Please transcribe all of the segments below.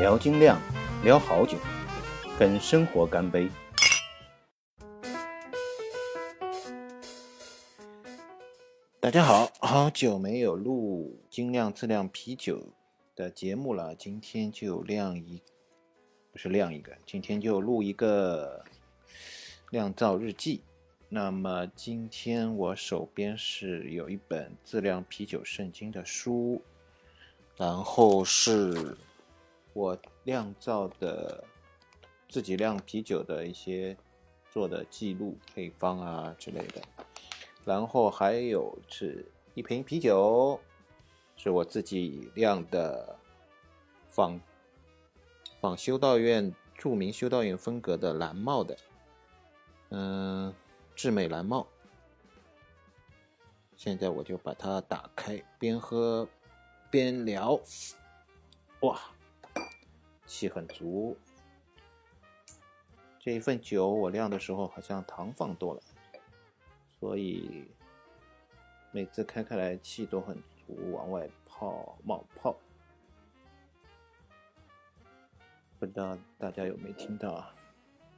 聊精酿，聊好酒，跟生活干杯！大家好，好久没有录精酿自酿啤酒的节目了，今天就酿一，不是酿一个，今天就录一个酿造日记。那么今天我手边是有一本自酿啤酒圣经的书，然后是我酿造的自己酿啤酒的一些做的记录、配方啊之类的，然后还有是一瓶啤酒，是我自己酿的仿仿修道院著名修道院风格的蓝帽的，嗯。智美蓝帽，现在我就把它打开，边喝边聊。哇，气很足。这一份酒我酿的时候好像糖放多了，所以每次开开来气都很足，往外泡冒泡。不知道大家有没有听到啊？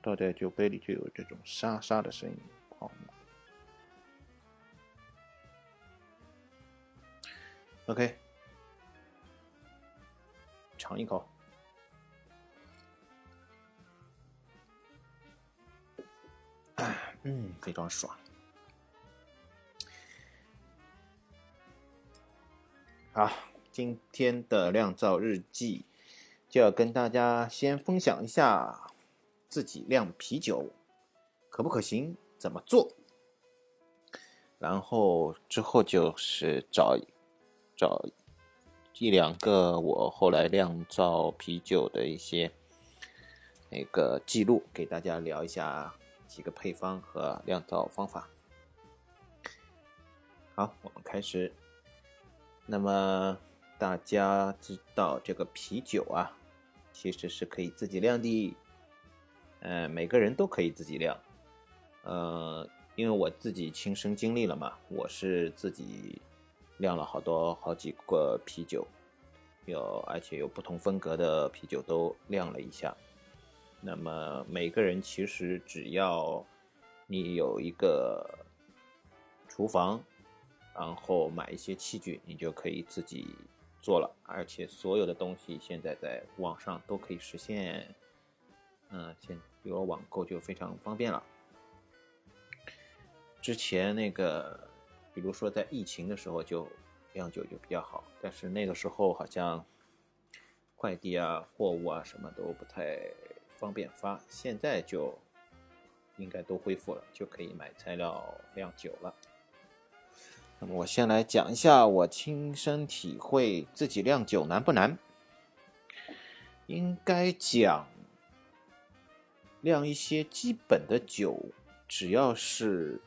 倒在酒杯里就有这种沙沙的声音泡。OK，尝一口。嗯，非常爽。好，今天的酿造日记就要跟大家先分享一下自己酿啤酒可不可行。怎么做？然后之后就是找找一两个我后来酿造啤酒的一些那个记录，给大家聊一下几个配方和酿造方法。好，我们开始。那么大家知道这个啤酒啊，其实是可以自己酿的，嗯，每个人都可以自己酿。呃，因为我自己亲身经历了嘛，我是自己酿了好多好几个啤酒，有而且有不同风格的啤酒都酿了一下。那么每个人其实只要你有一个厨房，然后买一些器具，你就可以自己做了。而且所有的东西现在在网上都可以实现，嗯，现有网购就非常方便了。之前那个，比如说在疫情的时候就酿酒就比较好，但是那个时候好像快递啊、货物啊什么都不太方便发。现在就应该都恢复了，就可以买材料酿酒了。那么我先来讲一下我亲身体会自己酿酒难不难？应该讲酿一些基本的酒，只要是。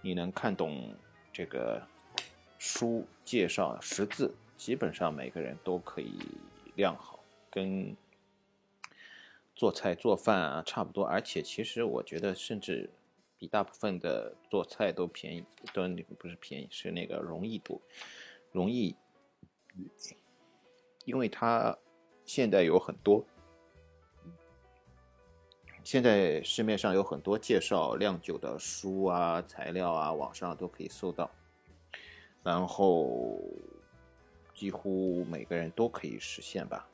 你能看懂这个书介绍识字，基本上每个人都可以酿好，跟做菜做饭啊差不多。而且其实我觉得，甚至比大部分的做菜都便宜，都不是便宜，是那个容易多，容易，因为它现在有很多。现在市面上有很多介绍酿酒的书啊、材料啊，网上都可以搜到。然后几乎每个人都可以实现吧。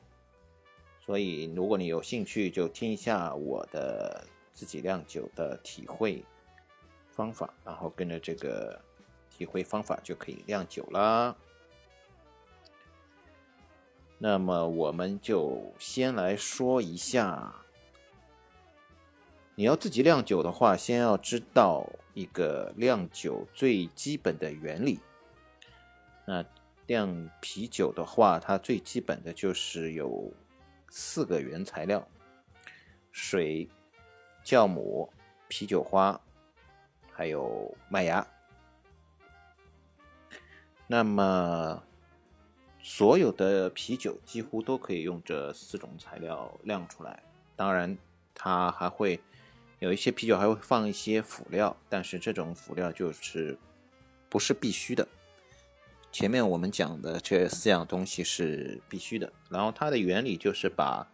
所以如果你有兴趣，就听一下我的自己酿酒的体会方法，然后跟着这个体会方法就可以酿酒啦。那么我们就先来说一下。你要自己酿酒的话，先要知道一个酿酒最基本的原理。那酿啤酒的话，它最基本的就是有四个原材料：水、酵母、啤酒花，还有麦芽。那么所有的啤酒几乎都可以用这四种材料酿出来。当然，它还会。有一些啤酒还会放一些辅料，但是这种辅料就是不是必须的。前面我们讲的这四样东西是必须的。然后它的原理就是把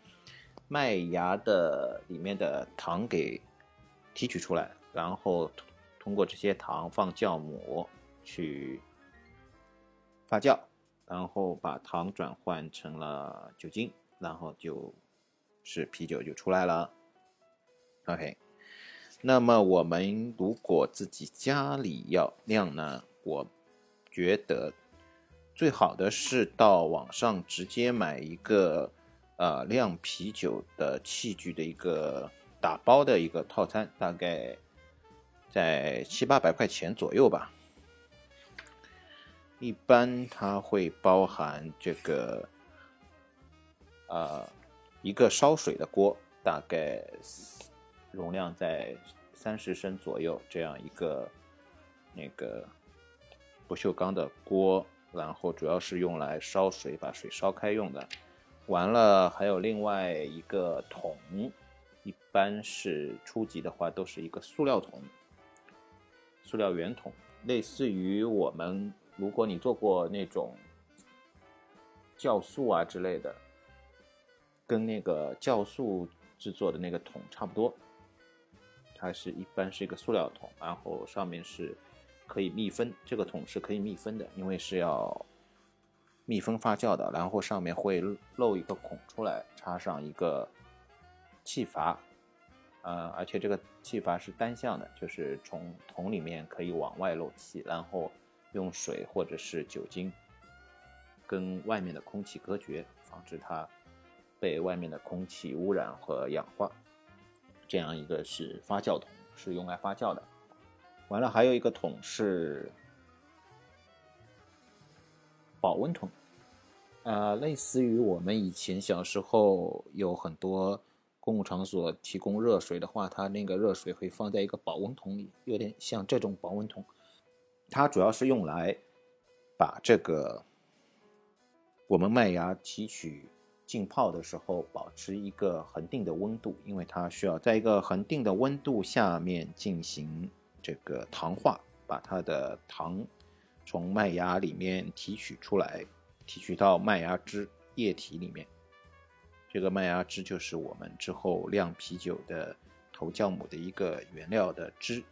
麦芽的里面的糖给提取出来，然后通过这些糖放酵母去发酵，然后把糖转换成了酒精，然后就是啤酒就出来了。OK，那么我们如果自己家里要酿呢，我觉得。最好的是到网上直接买一个，呃，酿啤酒的器具的一个打包的一个套餐，大概在七八百块钱左右吧。一般它会包含这个，呃，一个烧水的锅，大概容量在三十升左右，这样一个那个不锈钢的锅。然后主要是用来烧水，把水烧开用的。完了，还有另外一个桶，一般是初级的话都是一个塑料桶，塑料圆桶，类似于我们如果你做过那种酵素啊之类的，跟那个酵素制作的那个桶差不多。它是一般是一个塑料桶，然后上面是。可以密封，这个桶是可以密封的，因为是要密封发酵的。然后上面会漏一个孔出来，插上一个气阀，呃，而且这个气阀是单向的，就是从桶里面可以往外漏气，然后用水或者是酒精跟外面的空气隔绝，防止它被外面的空气污染和氧化。这样一个是发酵桶，是用来发酵的。完了，还有一个桶是保温桶，呃，类似于我们以前小时候有很多公共场所提供热水的话，它那个热水会放在一个保温桶里，有点像这种保温桶。它主要是用来把这个我们麦芽提取浸泡的时候保持一个恒定的温度，因为它需要在一个恒定的温度下面进行。这个糖化，把它的糖从麦芽里面提取出来，提取到麦芽汁液体里面。这个麦芽汁就是我们之后酿啤酒的投酵母的一个原料的汁。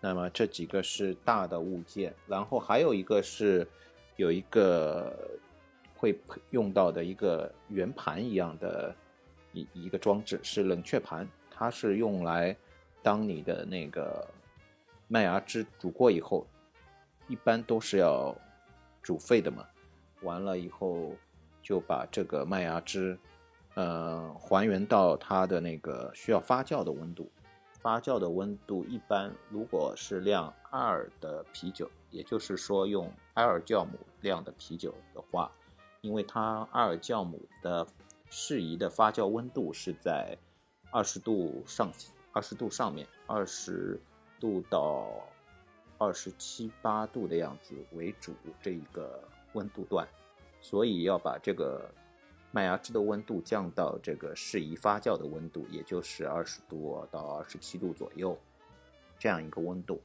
那么这几个是大的物件，然后还有一个是有一个会用到的一个圆盘一样的一一个装置，是冷却盘，它是用来当你的那个。麦芽汁煮过以后，一般都是要煮沸的嘛。完了以后，就把这个麦芽汁，呃，还原到它的那个需要发酵的温度。发酵的温度一般，如果是酿艾尔的啤酒，也就是说用艾尔酵母酿的啤酒的话，因为它艾尔酵母的适宜的发酵温度是在二十度上，二十度上面，二十。度到二十七八度的样子为主，这一个温度段，所以要把这个麦芽汁的温度降到这个适宜发酵的温度，也就是二十度到二十七度左右，这样一个温度。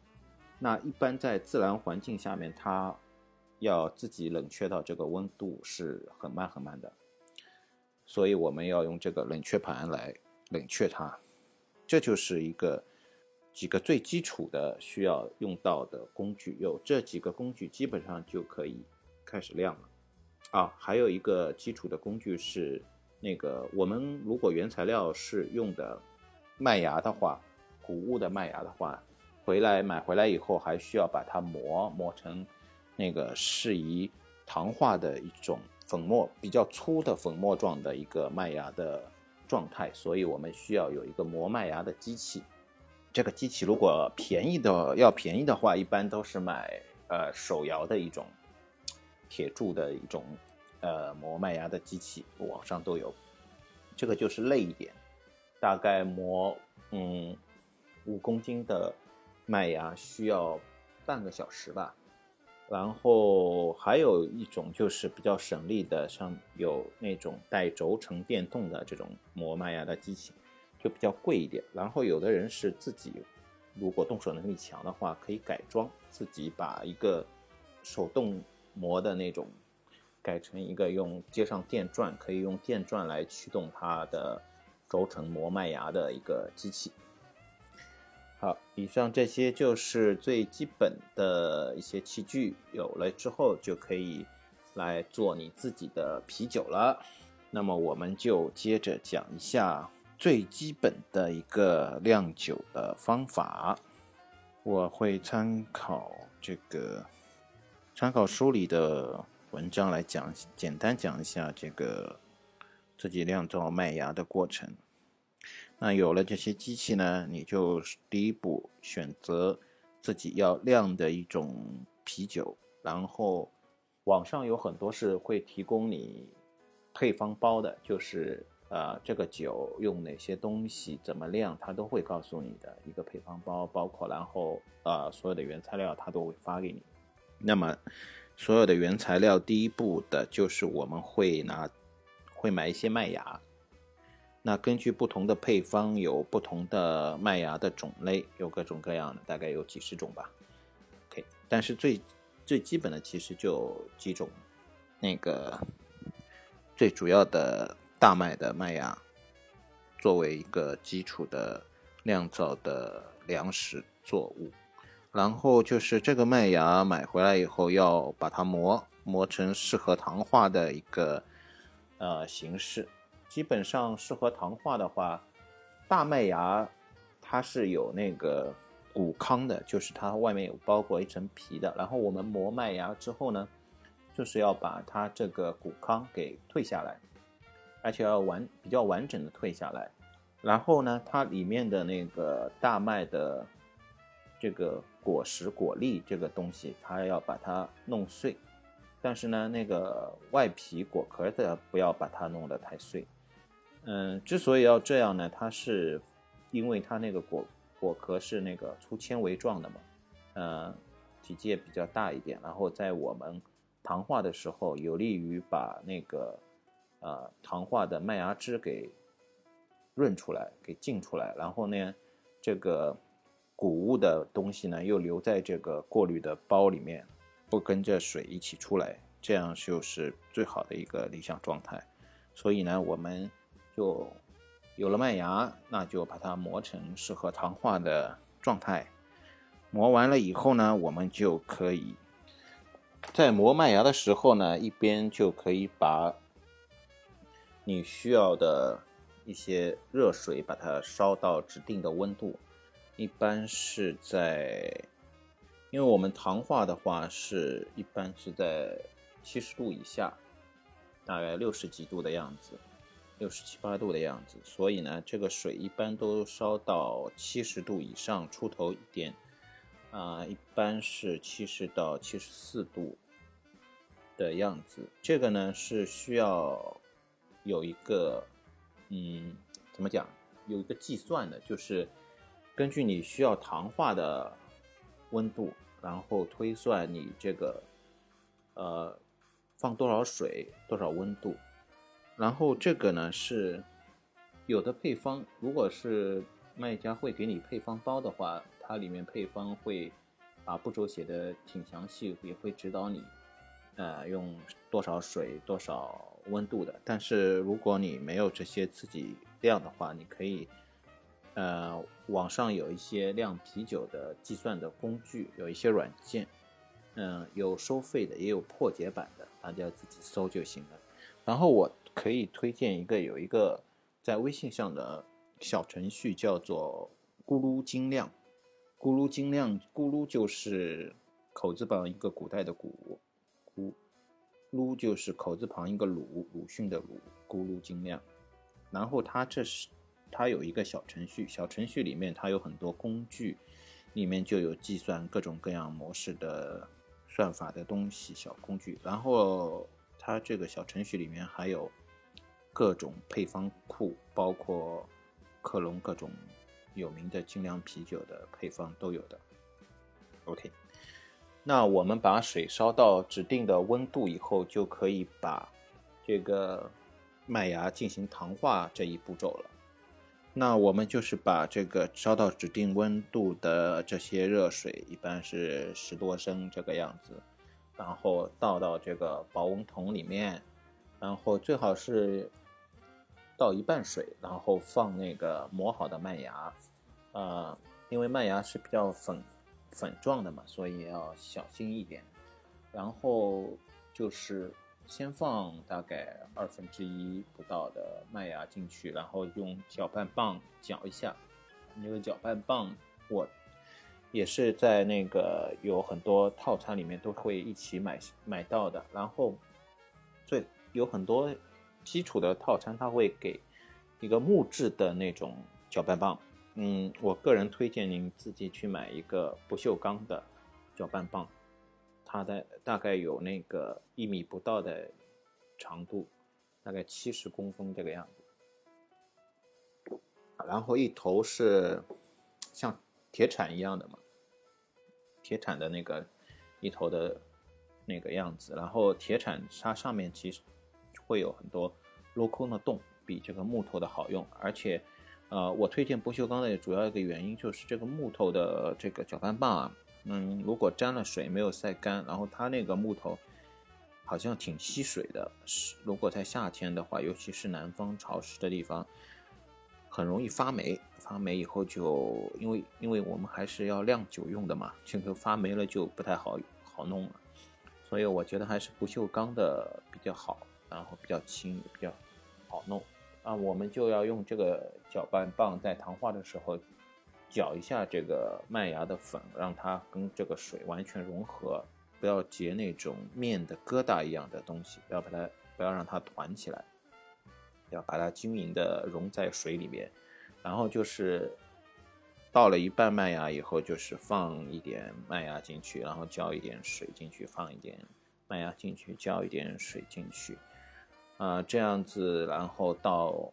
那一般在自然环境下面，它要自己冷却到这个温度是很慢很慢的，所以我们要用这个冷却盘来冷却它，这就是一个。几个最基础的需要用到的工具，有这几个工具基本上就可以开始晾了。啊，还有一个基础的工具是那个我们如果原材料是用的麦芽的话，谷物的麦芽的话，回来买回来以后还需要把它磨磨成那个适宜糖化的一种粉末，比较粗的粉末状的一个麦芽的状态，所以我们需要有一个磨麦芽的机器。这个机器如果便宜的要便宜的话，一般都是买呃手摇的一种铁铸的一种呃磨麦芽的机器，网上都有。这个就是累一点，大概磨嗯五公斤的麦芽需要半个小时吧。然后还有一种就是比较省力的，像有那种带轴承电动的这种磨麦芽的机器。就比较贵一点，然后有的人是自己，如果动手能力强的话，可以改装，自己把一个手动磨的那种，改成一个用接上电钻，可以用电钻来驱动它的轴承磨麦芽的一个机器。好，以上这些就是最基本的一些器具，有了之后就可以来做你自己的啤酒了。那么我们就接着讲一下最基本的一个酿酒的方法。我会参考这个参考书里的文章来讲，简单讲一下这个自己酿造麦芽的过程。那有了这些机器呢，你就第一步选择自己要酿的一种啤酒，然后网上有很多是会提供你配方包的，就是呃这个酒用哪些东西怎么酿，它都会告诉你的一个配方包，包括然后呃所有的原材料它都会发给你。那么所有的原材料第一步的就是我们会拿会买一些麦芽。那根据不同的配方，有不同的麦芽的种类，有各种各样的，大概有几十种吧。OK，但是最最基本的其实就几种，那个最主要的大麦的麦芽，作为一个基础的酿造的粮食作物。然后就是这个麦芽买回来以后，要把它磨磨成适合糖化的一个呃形式。基本上适合糖化的话，大麦芽它是有那个谷糠的，就是它外面有包裹一层皮的。然后我们磨麦芽之后呢，就是要把它这个谷糠给退下来，而且要完比较完整的退下来。然后呢，它里面的那个大麦的这个果实果粒这个东西，它要把它弄碎。但是呢，那个外皮果壳的不要把它弄得太碎。嗯，之所以要这样呢，它是因为它那个果果壳是那个粗纤维状的嘛，呃，体积也比较大一点，然后在我们糖化的时候，有利于把那个呃糖化的麦芽汁给润出来，给浸出来，然后呢，这个谷物的东西呢又留在这个过滤的包里面，不跟着水一起出来，这样就是最好的一个理想状态。所以呢，我们。就有了麦芽，那就把它磨成适合糖化的状态。磨完了以后呢，我们就可以在磨麦芽的时候呢，一边就可以把你需要的一些热水把它烧到指定的温度，一般是在，因为我们糖化的话是一般是在七十度以下，大概六十几度的样子。六十七八度的样子，所以呢，这个水一般都烧到七十度以上出头一点，啊，一般是七十到七十四度的样子。这个呢是需要有一个，嗯，怎么讲？有一个计算的，就是根据你需要糖化的温度，然后推算你这个，呃，放多少水，多少温度。然后这个呢是有的配方，如果是卖家会给你配方包的话，它里面配方会把步骤写的挺详细，也会指导你，呃，用多少水、多少温度的。但是如果你没有这些自己量的话，你可以，呃，网上有一些酿啤酒的计算的工具，有一些软件，嗯，有收费的，也有破解版的，大家自己搜就行了。然后我。可以推荐一个有一个在微信上的小程序，叫做“咕噜精酿”。咕噜精酿，咕噜就是口字旁一个古代的“古”，撸就是口字旁一个“鲁”，鲁迅的“鲁”。咕噜精酿。然后它这是它有一个小程序，小程序里面它有很多工具，里面就有计算各种各样模式的算法的东西，小工具。然后它这个小程序里面还有。各种配方库，包括克隆各种有名的精酿啤酒的配方都有的。OK，那我们把水烧到指定的温度以后，就可以把这个麦芽进行糖化这一步骤了。那我们就是把这个烧到指定温度的这些热水，一般是十多升这个样子，然后倒到这个保温桶里面，然后最好是倒一半水，然后放那个磨好的麦芽，呃，因为麦芽是比较粉粉状的嘛，所以要小心一点。然后就是先放大概二分之一不到的麦芽进去，然后用搅拌棒搅一下。那个搅拌棒我。也是在那个有很多套餐里面都会一起买买到的，然后最有很多基础的套餐，它会给一个木质的那种搅拌棒。嗯，我个人推荐您自己去买一个不锈钢的搅拌棒，它的大概有那个一米不到的长度，大概七十公分这个样子，然后一头是像铁铲一样的嘛。铁铲的那个一头的那个样子，然后铁铲它上面其实会有很多镂空的洞，比这个木头的好用。而且，呃，我推荐不锈钢的主要一个原因就是这个木头的这个搅拌棒啊，嗯，如果沾了水没有晒干，然后它那个木头好像挺吸水的。是，如果在夏天的话，尤其是南方潮湿的地方。很容易发霉，发霉以后就因为因为我们还是要酿酒用的嘛，这个发霉了就不太好好弄了，所以我觉得还是不锈钢的比较好，然后比较轻，比较好弄啊。我们就要用这个搅拌棒在糖化的时候搅一下这个麦芽的粉，让它跟这个水完全融合，不要结那种面的疙瘩一样的东西，不要把它不要让它团起来。要把它均匀的融在水里面，然后就是倒了一半麦芽以后，就是放一点麦芽进去，然后浇一点水进去，放一点麦芽进去，浇一点水进去，啊，这样子，然后到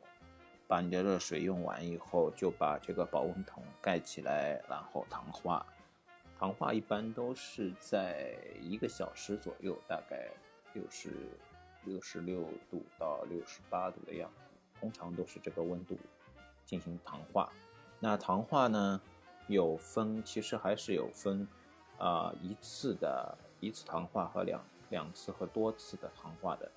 把你的热水用完以后，就把这个保温桶盖起来，然后糖化。糖化一般都是在一个小时左右，大概就是。六十六度到六十八度的样子，通常都是这个温度进行糖化。那糖化呢，有分，其实还是有分啊一次的一次糖化和两两次和多次的糖化的。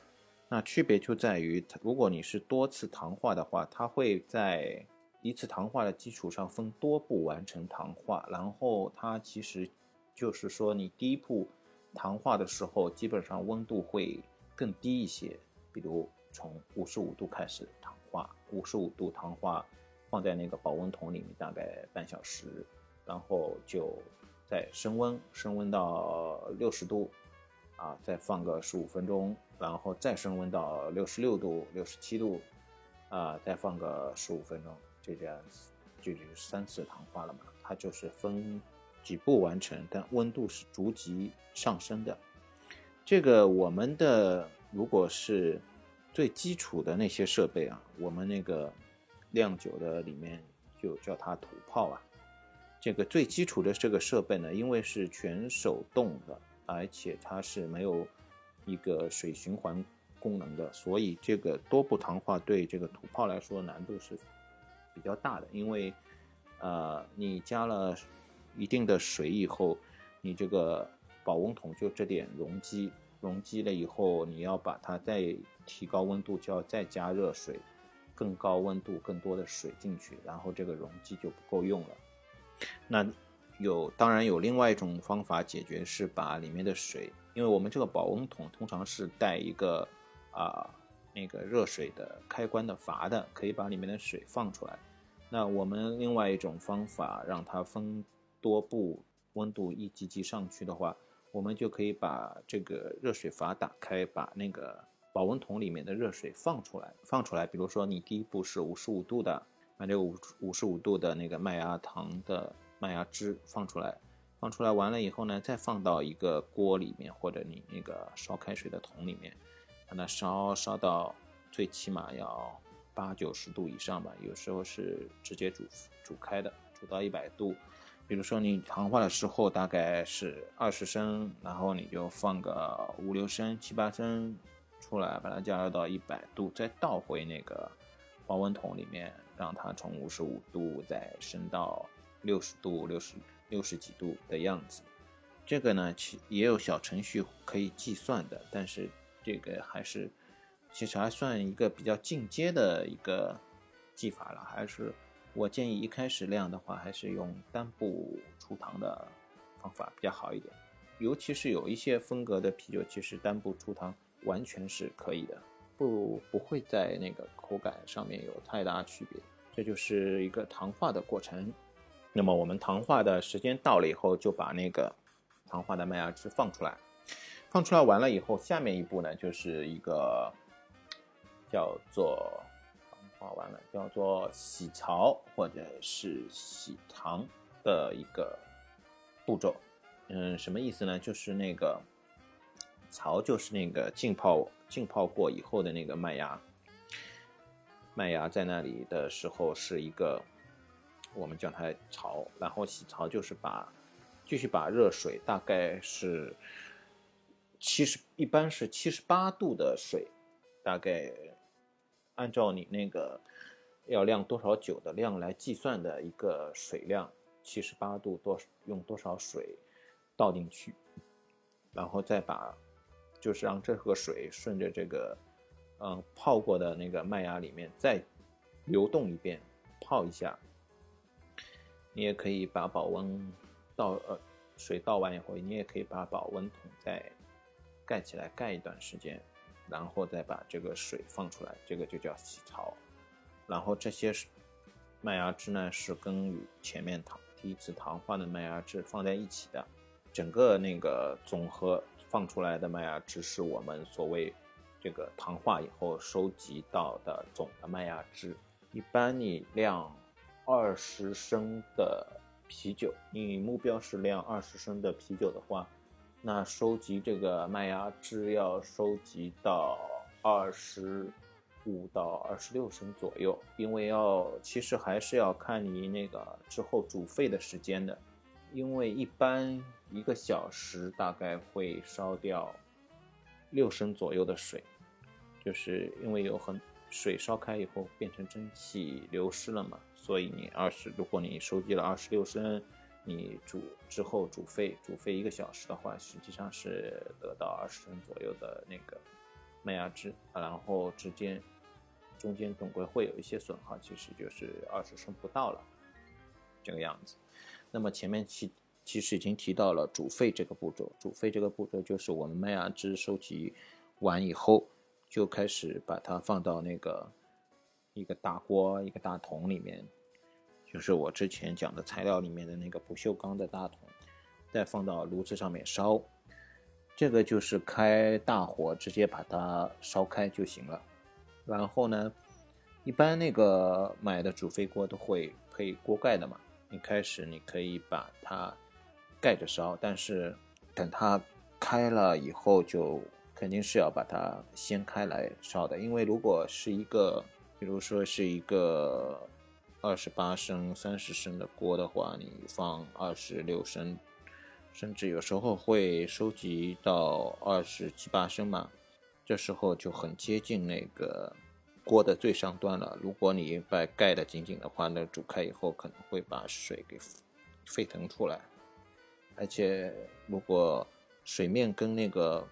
那区别就在于，如果你是多次糖化的话，它会在一次糖化的基础上分多步完成糖化，然后它其实就是说，你第一步糖化的时候，基本上温度会。更低一些，比如从五十五度开始糖化，五十五度糖化，放在那个保温桶里面大概半小时，然后就再升温，升温到六十度，啊，再放个十五分钟，然后再升温到六十六度、六十七度，啊，再放个十五分钟，就这样子，就就是三次糖化了嘛。它就是分几步完成，但温度是逐级上升的。这个我们的如果是最基础的那些设备啊，我们那个酿酒的里面就叫它土炮啊。这个最基础的这个设备呢，因为是全手动的，而且它是没有一个水循环功能的，所以这个多步糖化对这个土炮来说难度是比较大的。因为呃，你加了一定的水以后，你这个。保温桶就这点容积，容积了以后，你要把它再提高温度，就要再加热水，更高温度、更多的水进去，然后这个容积就不够用了。那有当然有另外一种方法解决，是把里面的水，因为我们这个保温桶通常是带一个啊那个热水的开关的阀的，可以把里面的水放出来。那我们另外一种方法让它分多步，温度一级级上去的话。我们就可以把这个热水阀打开，把那个保温桶里面的热水放出来，放出来。比如说，你第一步是五十五度的，把这个五五十五度的那个麦芽糖的麦芽汁放出来，放出来完了以后呢，再放到一个锅里面，或者你那个烧开水的桶里面，把它烧烧到最起码要八九十度以上吧，有时候是直接煮煮开的，煮到一百度。比如说你糖化的时候大概是二十升，然后你就放个五六升、七八升出来，把它加热到一百度，再倒回那个保温桶里面，让它从五十五度再升到六十度、六十六十几度的样子。这个呢，其也有小程序可以计算的，但是这个还是其实还算一个比较进阶的一个技法了。还是我建议一开始量的话，还是用单步出糖的方法比较好一点。尤其是有一些风格的啤酒，其实单步出糖完全是可以的，不不会在那个口感上面有太大区别。这就是一个糖化的过程。那么我们糖化的时间到了以后，就把那个。糖化的麦芽汁放出来，放出来完了以后，下面一步呢，就是一个叫做糖化完了，叫做洗槽或者是洗糖的一个步骤。嗯，什么意思呢？就是那个槽，就是那个浸泡浸泡过以后的那个麦芽，麦芽在那里的时候是一个，我们叫它槽，然后洗槽就是把。继续把热水，大概是七十，一般是七十八度的水，大概按照你那个要酿多少酒的量来计算的一个水量，七十八度多用多少水倒进去，然后再把就是让这个水顺着这个嗯泡过的那个麦芽里面再流动一遍，泡一下。你也可以把保温。倒呃，水倒完以后，你也可以把保温桶再盖起来，盖一段时间，然后再把这个水放出来，这个就叫洗槽。然后这些麦芽汁呢，是跟与前面糖第一次糖化的麦芽汁放在一起的，整个那个总和放出来的麦芽汁是我们所谓这个糖化以后收集到的总的麦芽汁。一般你量二十升的。啤酒，你目标是酿二十升的啤酒的话，那收集这个麦芽汁要收集到二十五到二十六升左右，因为要其实还是要看你那个之后煮沸的时间的，因为一般一个小时大概会烧掉六升左右的水，就是因为有很水烧开以后变成蒸汽流失了嘛。所以你二十，如果你收集了二十六升，你煮之后煮沸，煮沸一个小时的话，实际上是得到二十升左右的那个麦芽汁，然后之间中间总归会有一些损耗，其实就是二十升不到了这个样子。那么前面其其实已经提到了煮沸这个步骤，煮沸这个步骤就是我们麦芽汁收集完以后，就开始把它放到那个一个大锅、一个大桶里面。就是我之前讲的材料里面的那个不锈钢的大桶，再放到炉子上面烧，这个就是开大火直接把它烧开就行了。然后呢，一般那个买的煮沸锅都会配锅盖的嘛。一开始你可以把它盖着烧，但是等它开了以后，就肯定是要把它掀开来烧的。因为如果是一个，比如说是一个。二十八升、三十升的锅的话，你放二十六升，甚至有时候会收集到二十七八升嘛。这时候就很接近那个锅的最上端了。如果你把盖的紧紧的话，那煮开以后可能会把水给沸腾出来。而且如果水面跟那个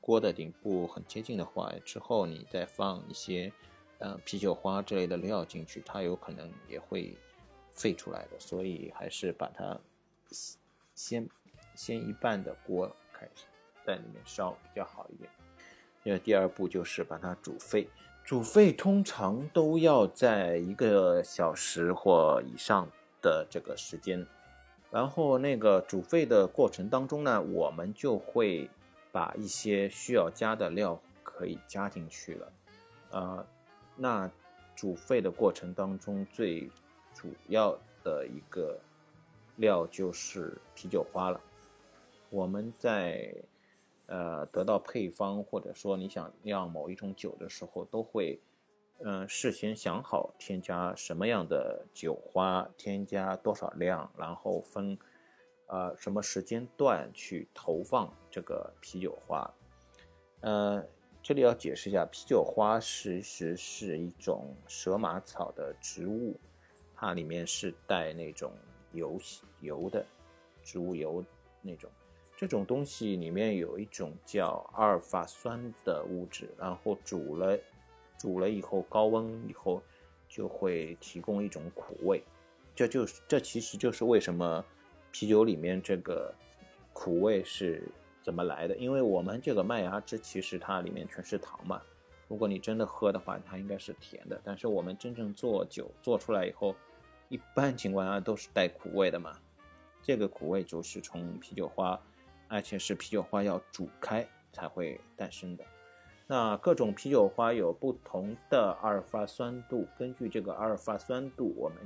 锅的顶部很接近的话，之后你再放一些。呃，啤酒花之类的料进去，它有可能也会沸出来的，所以还是把它先先一半的锅开始在里面烧比较好一点。因为第二步就是把它煮沸，煮沸通常都要在一个小时或以上的这个时间。然后那个煮沸的过程当中呢，我们就会把一些需要加的料可以加进去了，呃。那煮沸的过程当中，最主要的一个料就是啤酒花了。我们在呃得到配方或者说你想酿某一种酒的时候，都会嗯事先想好添加什么样的酒花，添加多少量，然后分呃什么时间段去投放这个啤酒花，呃。这里要解释一下，啤酒花其实是一种蛇麻草的植物，它里面是带那种油油的植物油那种，这种东西里面有一种叫阿尔法酸的物质，然后煮了，煮了以后高温以后就会提供一种苦味，这就是这其实就是为什么啤酒里面这个苦味是怎么来的，因为我们这个麦芽汁其实它里面全是糖嘛。如果你真的喝的话，它应该是甜的。但是我们真正做酒做出来以后，一般情况下都是带苦味的嘛。这个苦味就是从啤酒花，而且是啤酒花要煮开才会诞生的。那各种啤酒花有不同的阿尔法酸度，根据这个阿尔法酸度，我们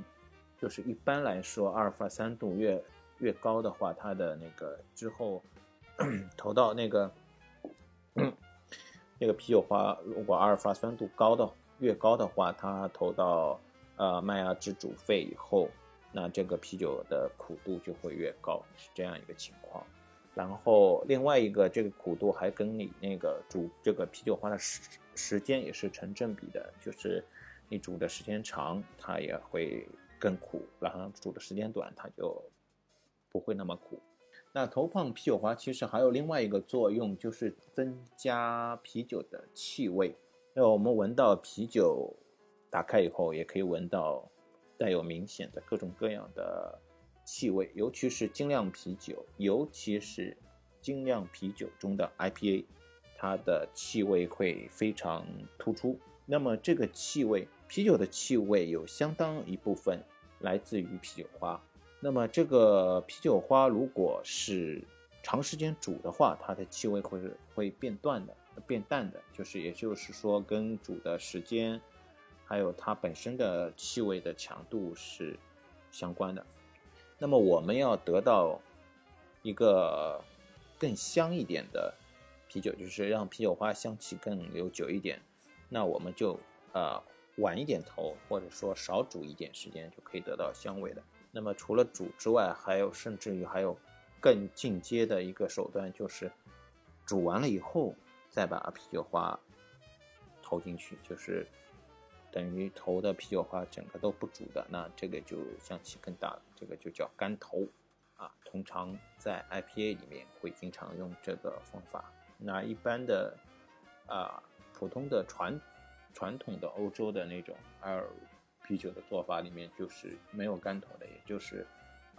就是一般来说，阿尔法酸度越越高的话，它的那个之后 投到那个。那个啤酒花，如果阿尔法酸度高的越高的话，它投到呃麦芽汁煮沸以后，那这个啤酒的苦度就会越高，是这样一个情况。然后另外一个，这个苦度还跟你那个煮这个啤酒花的时时间也是成正比的，就是你煮的时间长，它也会更苦；然后煮的时间短，它就不会那么苦。那投放啤酒花其实还有另外一个作用，就是增加啤酒的气味。那我们闻到啤酒打开以后，也可以闻到带有明显的各种各样的气味，尤其是精酿啤酒，尤其是精酿啤酒中的 IPA，它的气味会非常突出。那么这个气味，啤酒的气味有相当一部分来自于啤酒花。那么这个啤酒花如果是长时间煮的话，它的气味会会变淡的，变淡的，就是也就是说跟煮的时间，还有它本身的气味的强度是相关的。那么我们要得到一个更香一点的啤酒，就是让啤酒花香气更留久一点，那我们就呃晚一点投，或者说少煮一点时间就可以得到香味的。那么除了煮之外，还有甚至于还有更进阶的一个手段，就是煮完了以后再把啤酒花投进去，就是等于投的啤酒花整个都不煮的，那这个就香气更大了，这个就叫干投啊。通常在 IPA 里面会经常用这个方法。那一般的啊普通的传传统的欧洲的那种 L。啤酒的做法里面就是没有干头的，也就是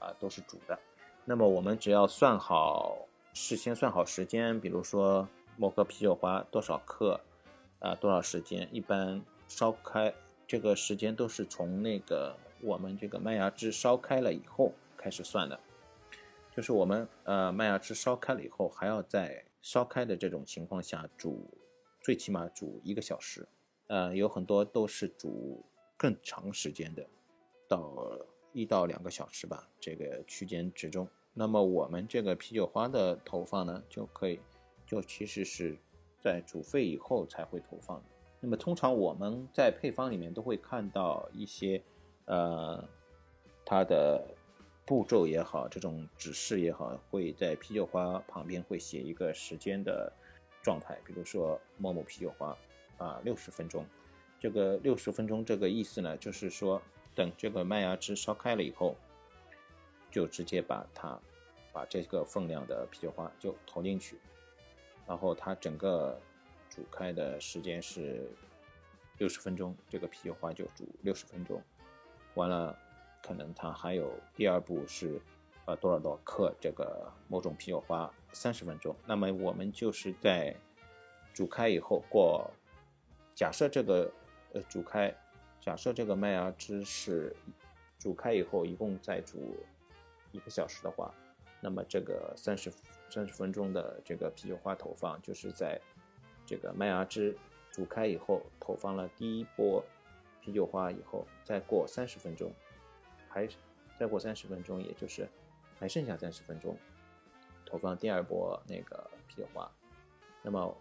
啊都是煮的。那么我们只要算好，事先算好时间，比如说某个啤酒花多少克，啊多少时间，一般烧开这个时间都是从那个我们这个麦芽汁烧开了以后开始算的。就是我们呃麦芽汁烧开了以后，还要在烧开的这种情况下煮，最起码煮一个小时。呃，有很多都是煮。更长时间的，到一到两个小时吧，这个区间之中。那么我们这个啤酒花的投放呢，就可以，就其实是在煮沸以后才会投放。那么通常我们在配方里面都会看到一些，呃，它的步骤也好，这种指示也好，会在啤酒花旁边会写一个时间的状态，比如说某某啤酒花啊，六十分钟。这个六十分钟这个意思呢，就是说等这个麦芽汁烧开了以后，就直接把它把这个分量的啤酒花就投进去，然后它整个煮开的时间是六十分钟，这个啤酒花就煮六十分钟，完了可能它还有第二步是呃多少多少克这个某种啤酒花三十分钟，那么我们就是在煮开以后过，假设这个。呃，煮开，假设这个麦芽汁是煮开以后，一共再煮一个小时的话，那么这个三十三十分钟的这个啤酒花投放，就是在这个麦芽汁煮开以后，投放了第一波啤酒花以后，再过三十分钟，还再过三十分钟，也就是还剩下三十分钟，投放第二波那个啤酒花，那么。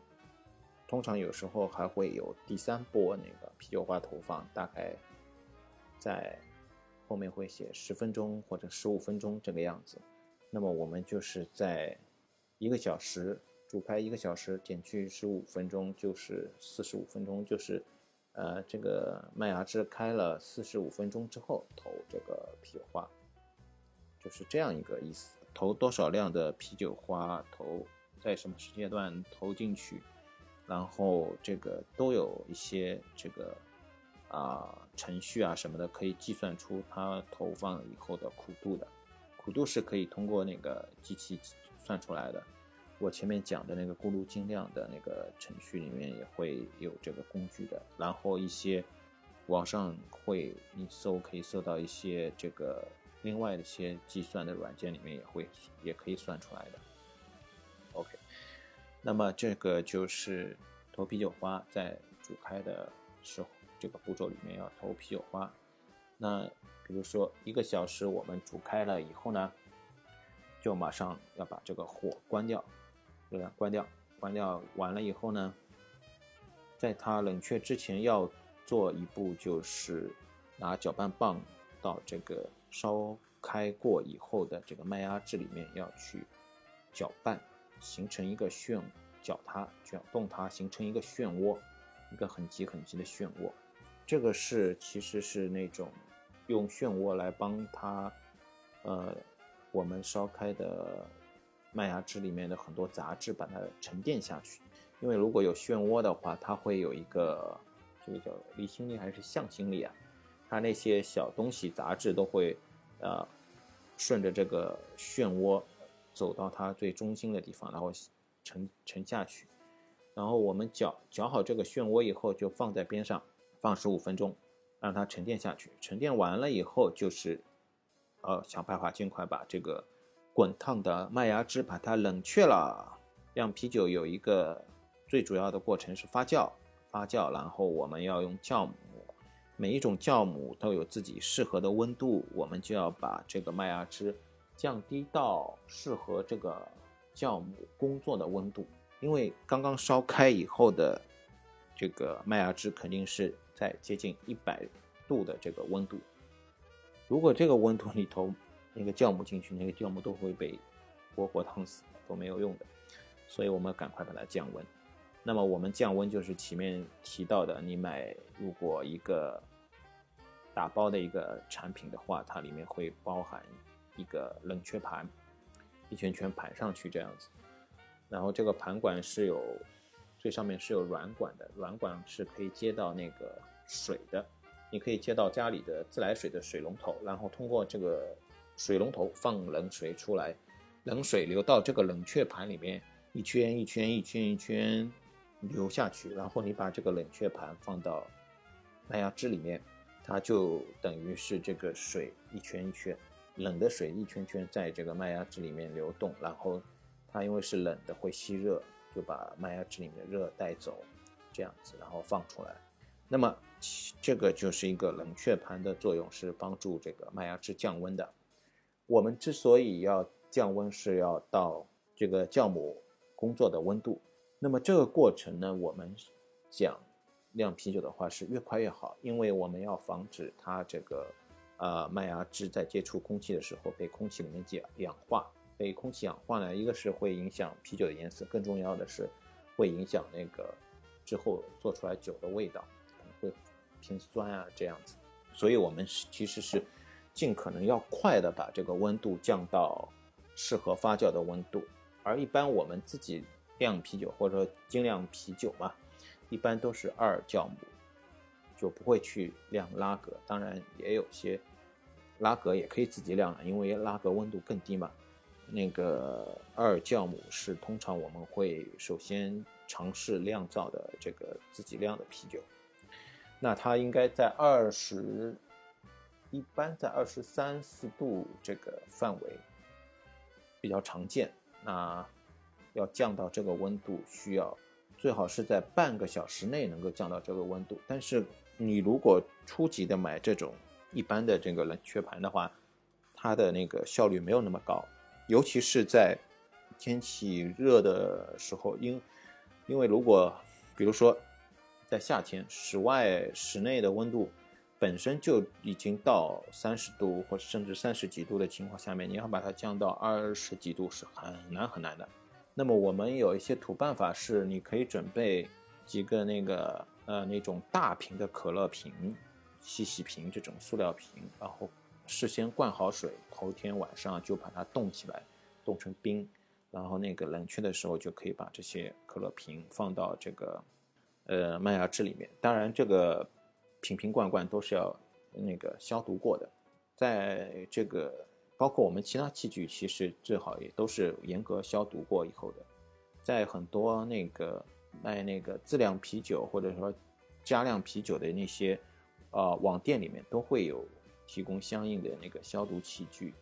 通常有时候还会有第三波那个啤酒花投放，大概在后面会写十分钟或者十五分钟这个样子。那么我们就是在一个小时煮开一个小时减去十五分钟，就是四十五分钟，就是呃这个麦芽汁开了四十五分钟之后投这个啤酒花，就是这样一个意思。投多少量的啤酒花，投在什么时间段投进去，然后这个都有一些这个啊程序啊什么的，可以计算出它投放以后的苦度的。苦度是可以通过那个机器算出来的。我前面讲的那个咕噜精酿的那个程序里面也会有这个工具的。然后一些网上会你搜可以搜到一些这个。另外的一些计算的软件里面也会也可以算出来的。那么这个就是投啤酒花在煮开的时候，这个步骤里面要投啤酒花。那比如说一个小时我们煮开了以后呢，就马上要把这个火关掉，对吧？关掉，关掉完了以后呢，在它冷却之前要做一步，就是拿搅拌棒到这个。烧开过以后的这个麦芽汁里面要去搅拌，形成一个漩搅它搅动它，形成一个漩涡，一个很急很急的漩涡。这个是其实是那种用漩涡来帮它，呃，我们烧开的麦芽汁里面的很多杂质把它沉淀下去。因为如果有漩涡的话，它会有一个这个叫离心力还是向心力啊？它那些小东西杂质都会，呃，顺着这个漩涡走到它最中心的地方，然后沉沉下去。然后我们搅搅好这个漩涡以后，就放在边上放十五分钟，让它沉淀下去。沉淀完了以后，就是呃想办法尽快把这个滚烫的麦芽汁把它冷却了。酿啤酒有一个最主要的过程是发酵，发酵，然后我们要用酵母。每一种酵母都有自己适合的温度，我们就要把这个麦芽汁降低到适合这个酵母工作的温度。因为刚刚烧开以后的这个麦芽汁肯定是在接近一百度的这个温度。如果这个温度里头那个酵母进去，那个酵母都会被活活烫死，都没有用的。所以我们赶快把它降温。那么我们降温就是前面提到的，你买如果一个打包的一个产品的话，它里面会包含一个冷却盘，一圈圈盘上去这样子。然后这个盘管是有最上面是有软管的，软管是可以接到那个水的，你可以接到家里的自来水的水龙头，然后通过这个水龙头放冷水出来，冷水流到这个冷却盘里面，一圈一圈一圈一圈。流下去，然后你把这个冷却盘放到麦芽汁里面，它就等于是这个水一圈一圈，冷的水一圈圈在这个麦芽汁里面流动，然后它因为是冷的会吸热，就把麦芽汁里面的热带走，这样子，然后放出来。那么这个就是一个冷却盘的作用，是帮助这个麦芽汁降温的。我们之所以要降温，是要到这个酵母工作的温度。那么这个过程呢，我们讲酿啤酒的话是越快越好，因为我们要防止它这个呃麦芽汁在接触空气的时候被空气里面氧氧化，被空气氧化呢，一个是会影响啤酒的颜色，更重要的是会影响那个之后做出来酒的味道，可能会偏酸啊这样子。所以我们其实是尽可能要快的把这个温度降到适合发酵的温度，而一般我们自己。酿啤酒或者说精酿啤酒嘛，一般都是二酵母，就不会去酿拉格。当然也有些拉格也可以自己酿了，因为拉格温度更低嘛。那个二酵母是通常我们会首先尝试酿造的这个自己酿的啤酒，那它应该在二十，一般在二十三四度这个范围比较常见。那要降到这个温度，需要最好是在半个小时内能够降到这个温度。但是你如果初级的买这种一般的这个冷却盘的话，它的那个效率没有那么高，尤其是在天气热的时候，因因为如果比如说在夏天，室外室内的温度本身就已经到三十度或者甚至三十几度的情况下面，你要把它降到二十几度是很难很难的。那么我们有一些土办法是，你可以准备几个那个呃那种大瓶的可乐瓶、细细瓶这种塑料瓶，然后事先灌好水，头天晚上就把它冻起来，冻成冰，然后那个冷却的时候就可以把这些可乐瓶放到这个呃麦芽汁里面。当然，这个瓶瓶罐罐都是要那个消毒过的，在这个包括我们其他器具，其实最好也都是严格消毒过以后的。在很多那个卖那个自酿啤酒或者说加量啤酒的那些呃网店里面都会有提供相应的那个消毒器具。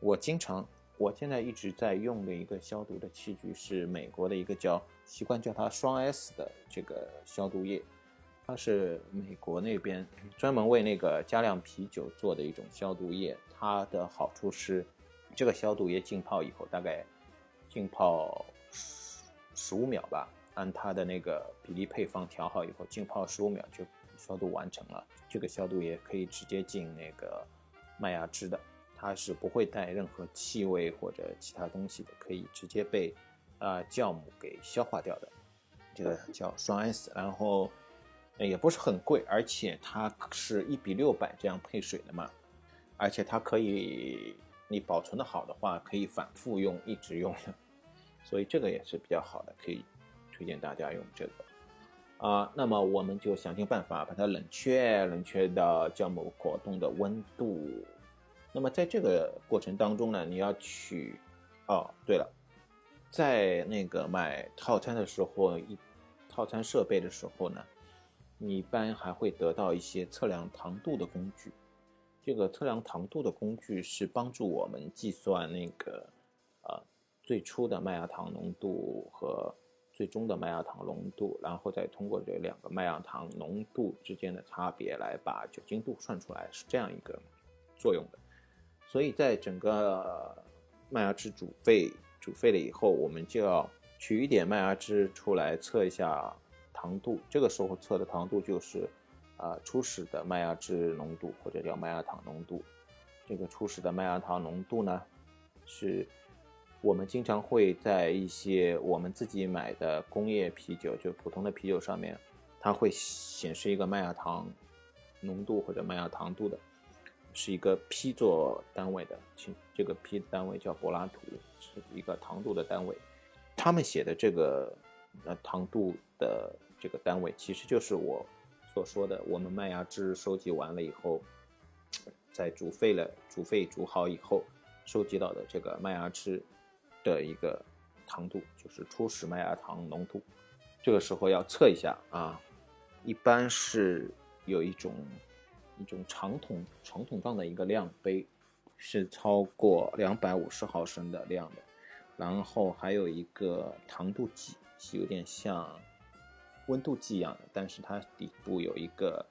我经常，我现在一直在用的一个消毒的器具是美国的一个叫习惯叫它双 S 的这个消毒液，它是美国那边专门为那个加量啤酒做的一种消毒液。它的好处是，这个消毒液浸泡以后大概浸泡。十五秒吧，按它的那个比例配方调好以后，浸泡十五秒就消毒完成了。这个消毒液可以直接进那个麦芽汁的，它是不会带任何气味或者其他东西的，可以直接被啊酵母给消化掉的。这个叫双 S，然后也不是很贵，而且它是一比六百这样配水的嘛，而且它可以你保存的好的话，可以反复用，一直用。所以这个也是比较好的，可以推荐大家用这个啊。那么我们就想尽办法把它冷却，冷却到酵母果冻的温度。那么在这个过程当中呢，你要取哦，对了，在那个买套餐的时候，一套餐设备的时候呢，你一般还会得到一些测量糖度的工具。这个测量糖度的工具是帮助我们计算那个啊。最初的麦芽糖浓度和最终的麦芽糖浓度，然后再通过这两个麦芽糖浓度之间的差别来把酒精度算出来，是这样一个作用的。所以在整个麦芽汁煮沸煮沸了以后，我们就要取一点麦芽汁出来测一下糖度。这个时候测的糖度就是啊初始的麦芽汁浓度或者叫麦芽糖浓度。这个初始的麦芽糖浓度呢是。我们经常会在一些我们自己买的工业啤酒，就普通的啤酒上面，它会显示一个麦芽糖浓度或者麦芽糖度的，是一个 P 做单位的，这个 P 单位叫柏拉图，是一个糖度的单位。他们写的这个呃糖度的这个单位，其实就是我所说的，我们麦芽汁收集完了以后，在煮沸了、煮沸煮好以后，收集到的这个麦芽汁。的一个糖度就是初始麦芽糖浓度，这个时候要测一下啊，一般是有一种一种长筒长筒状的一个量杯，是超过两百五十毫升的量的，然后还有一个糖度计，是有点像温度计一样的，但是它底部有一个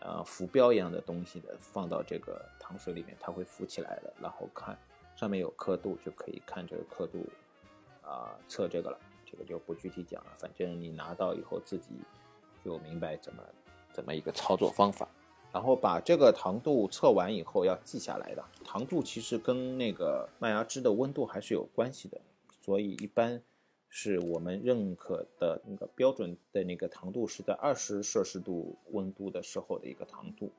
呃浮标一样的东西的，放到这个糖水里面，它会浮起来的，然后看。上面有刻度，就可以看这个刻度，啊，测这个了。这个就不具体讲了，反正你拿到以后自己就明白怎么怎么一个操作方法。然后把这个糖度测完以后要记下来的。糖度其实跟那个麦芽汁的温度还是有关系的，所以一般是我们认可的那个标准的那个糖度是在二十摄氏度温度的时候的一个糖度。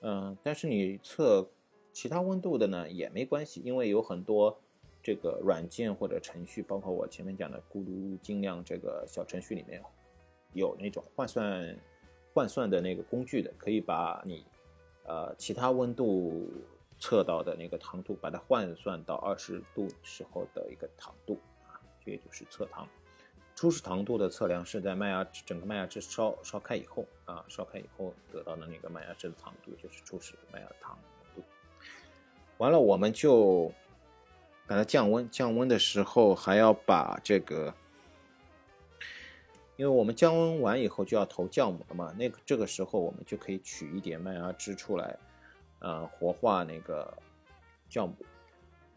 嗯，但是你测。其他温度的呢也没关系，因为有很多这个软件或者程序，包括我前面讲的咕噜精酿这个小程序里面，有那种换算换算的那个工具的，可以把你呃其他温度测到的那个糖度，把它换算到二十度时候的一个糖度啊，这也就是测糖。初始糖度的测量是在麦芽整个麦芽汁烧烧开以后啊，烧开以后得到的那个麦芽汁的糖度就是初始麦芽糖。完了，我们就把它降温。降温的时候还要把这个，因为我们降温完以后就要投酵母了嘛。那个这个时候我们就可以取一点麦芽汁出来，呃，活化那个酵母。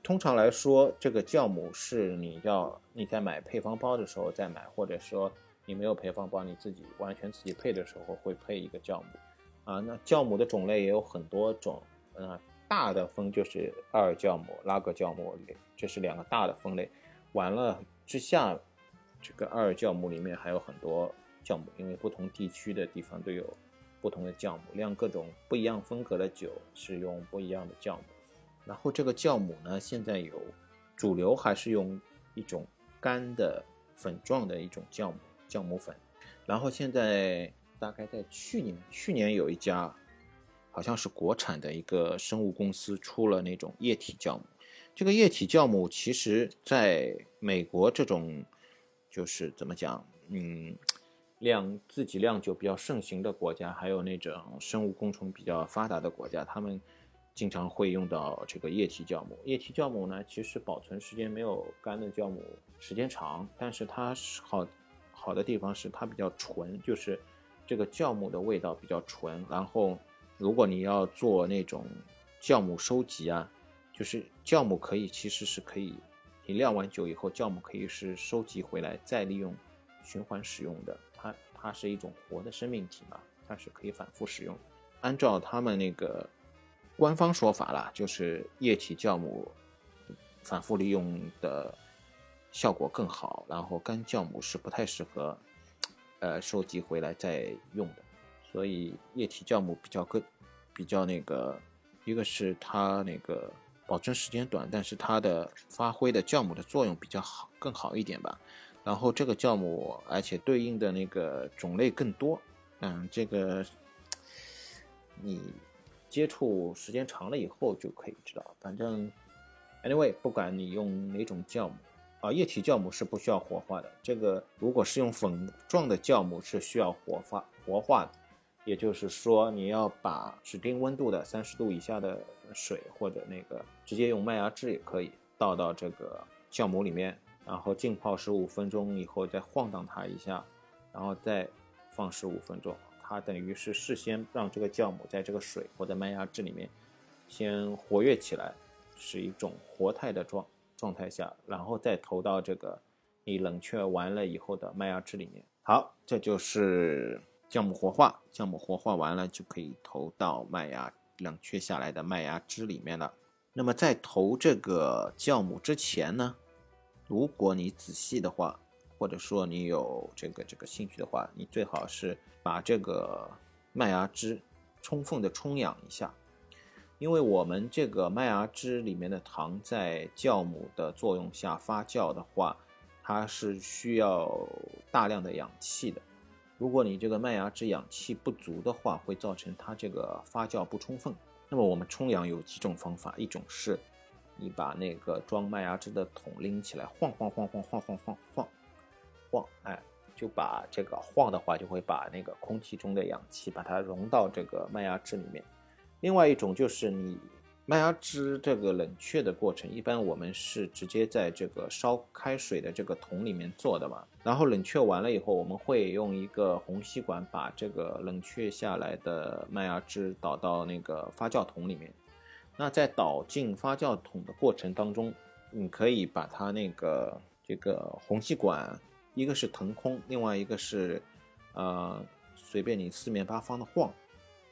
通常来说，这个酵母是你要你在买配方包的时候再买，或者说你没有配方包，你自己完全自己配的时候会配一个酵母。啊，那酵母的种类也有很多种，嗯。大的分就是二酵母、拉格酵母，这是两个大的分类。完了之下，这个二酵母里面还有很多酵母，因为不同地区的地方都有不同的酵母，酿各种不一样风格的酒是用不一样的酵母。然后这个酵母呢，现在有主流还是用一种干的粉状的一种酵母酵母粉，然后现在大概在去年，去年有一家好像是国产的一个生物公司出了那种液体酵母。这个液体酵母其实在美国这种就是怎么讲，嗯。酿自己酿酒比较盛行的国家，还有那种生物工程比较发达的国家，他们经常会用到这个液体酵母。液体酵母呢，其实保存时间没有干的酵母时间长，但是它是好好的地方是它比较纯，就是这个酵母的味道比较纯。然后，如果你要做那种酵母收集啊，就是酵母可以其实是可以，你酿完酒以后，酵母可以是收集回来再利用。循环使用的，它它是一种活的生命体嘛，它是可以反复使用。按照他们那个官方说法啦，就是液体酵母反复利用的效果更好，然后干酵母是不太适合呃收集回来再用的。所以液体酵母比较更比较那个，一个是它那个保存时间短，但是它的发挥的酵母的作用比较好，更好一点吧。然后这个酵母，而且对应的那个种类更多，嗯，这个你接触时间长了以后就可以知道。反正，anyway，不管你用哪种酵母，啊，液体酵母是不需要活化的。这个如果是用粉状的酵母是需要活化活化的，也就是说你要把指定温度的三十度以下的水或者那个直接用麦芽汁也可以倒到这个酵母里面。然后浸泡十五分钟以后，再晃荡它一下，然后再放十五分钟。它等于是事先让这个酵母在这个水或者麦芽汁里面先活跃起来，是一种活态的状状态下，然后再投到这个你冷却完了以后的麦芽汁里面。好，这就是酵母活化。酵母活化完了就可以投到麦芽冷却下来的麦芽汁里面了。那么在投这个酵母之前呢？如果你仔细的话，或者说你有这个这个兴趣的话，你最好是把这个麦芽汁充分的冲氧一下，因为我们这个麦芽汁里面的糖在酵母的作用下发酵的话，它是需要大量的氧气的。如果你这个麦芽汁氧气不足的话，会造成它这个发酵不充分。那么我们冲氧有几种方法，一种是。你把那个装麦芽汁的桶拎起来，晃晃晃晃晃晃晃晃晃，哎，就把这个晃的话，就会把那个空气中的氧气把它融到这个麦芽汁里面。另外一种就是你麦芽汁这个冷却的过程，一般我们是直接在这个烧开水的这个桶里面做的嘛。然后冷却完了以后，我们会用一个虹吸管把这个冷却下来的麦芽汁倒到那个发酵桶里面。那在倒进发酵桶的过程当中，你可以把它那个这个虹吸管，一个是腾空，另外一个是，呃，随便你四面八方的晃，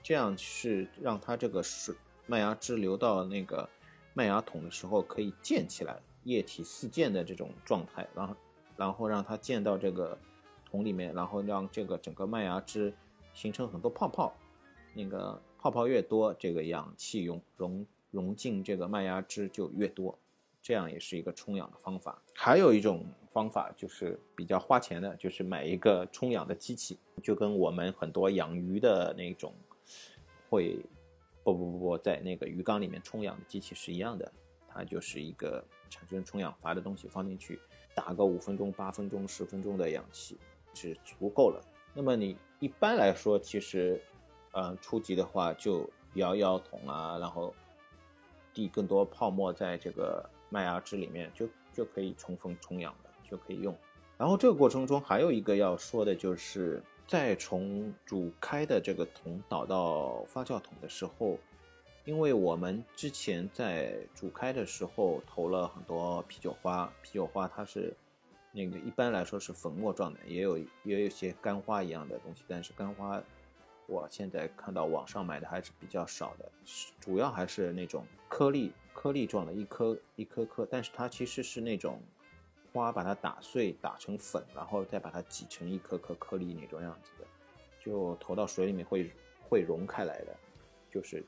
这样是让它这个水麦芽汁流到那个麦芽桶的时候可以溅起来，液体四溅的这种状态，然后然后让它溅到这个桶里面，然后让这个整个麦芽汁形成很多泡泡，那个泡泡越多，这个氧气用融。融进这个麦芽汁就越多，这样也是一个充氧的方法。还有一种方法就是比较花钱的，就是买一个充氧的机器，就跟我们很多养鱼的那种会不不不不在那个鱼缸里面充氧的机器是一样的，它就是一个产生充氧阀的东西，放进去打个五分钟、八分钟、十分钟的氧气是足够了。那么你一般来说，其实，嗯，初级的话就摇摇桶啊，然后。滴更多泡沫在这个麦芽汁里面，就就可以充分充氧的，就可以用。然后这个过程中还有一个要说的，就是在从煮开的这个桶倒到发酵桶的时候，因为我们之前在煮开的时候投了很多啤酒花，啤酒花它是那个一般来说是粉末状的，也有也有些干花一样的东西，但是干花。我现在看到网上买的还是比较少的，主要还是那种颗粒颗粒状的，一颗一颗颗，但是它其实是那种花，把它打碎打成粉，然后再把它挤成一颗颗颗粒那种样子的，就投到水里面会会融开来的，就是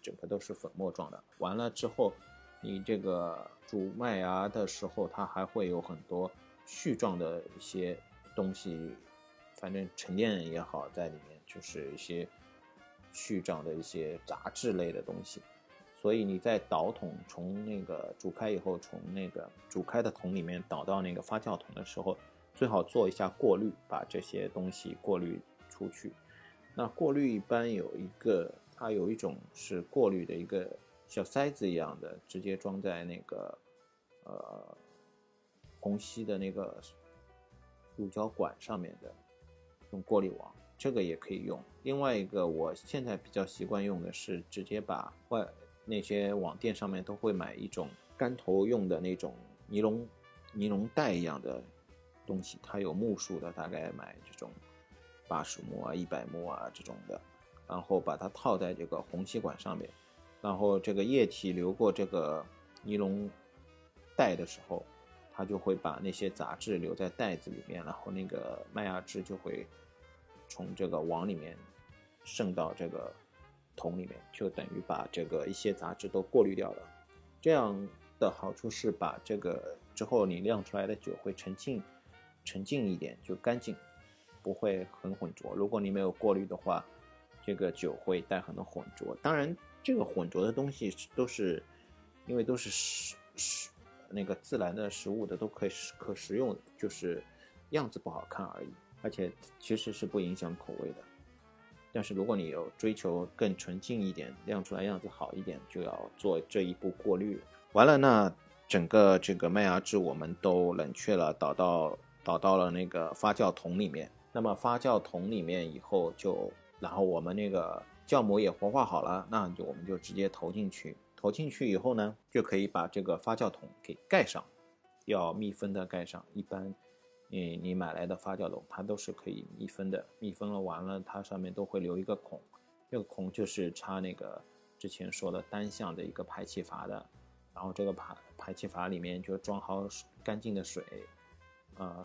整个都是粉末状的。完了之后，你这个煮麦芽的时候，它还会有很多絮状的一些东西，反正沉淀也好，在里面就是一些絮状的一些杂质类的东西。所以你在倒桶从那个煮开以后，从那个煮开的桶里面倒到那个发酵桶的时候，最好做一下过滤，把这些东西过滤出去。那过滤一般有一个，它有一种是过滤的一个小塞子一样的，直接装在那个呃虹吸的那个乳胶管上面的用过滤网，这个也可以用。另外一个，我现在比较习惯用的是直接把外。那些网店上面都会买一种干头用的那种尼龙尼龙带一样的东西，它有目数的，大概买这种八十目啊、一百目啊这种的，然后把它套在这个虹吸管上面，然后这个液体流过这个尼龙带的时候，它就会把那些杂质留在袋子里面，然后那个麦芽汁就会从这个网里面渗到这个。桶里面就等于把这个一些杂质都过滤掉了，这样的好处是把这个之后你酿出来的酒会沉静，沉静一点就干净，不会很浑浊。如果你没有过滤的话，这个酒会带很多浑浊。当然，这个浑浊的东西都是因为都是食食那个自然的食物的，都可以可食用，就是样子不好看而已，而且其实是不影响口味的。但是如果你有追求更纯净一点，酿出来样子好一点，就要做这一步过滤。完了，那整个这个麦芽汁我们都冷却了，倒到倒到了那个发酵桶里面。那么发酵桶里面以后就，然后我们那个酵母也活化好了，那就我们就直接投进去。投进去以后呢，就可以把这个发酵桶给盖上，要密封的盖上。一般。你你买来的发酵桶，它都是可以密封的，密封了完了，它上面都会留一个孔，这个孔就是插那个之前说的单向的一个排气阀的，然后这个排排气阀里面就装好干净的水，呃，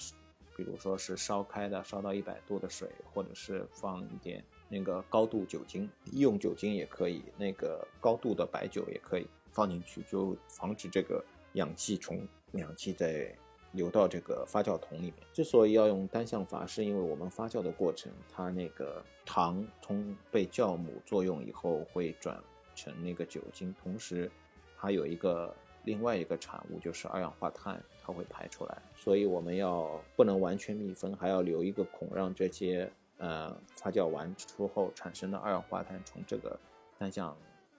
比如说是烧开的，烧到一百度的水，或者是放一点那个高度酒精，医用酒精也可以，那个高度的白酒也可以放进去，就防止这个氧气从氧气在。流到这个发酵桶里面。之所以要用单向阀，是因为我们发酵的过程，它那个糖从被酵母作用以后会转成那个酒精，同时它有一个另外一个产物就是二氧化碳，它会排出来。所以我们要不能完全密封，还要留一个孔，让这些呃发酵完之后产生的二氧化碳从这个单向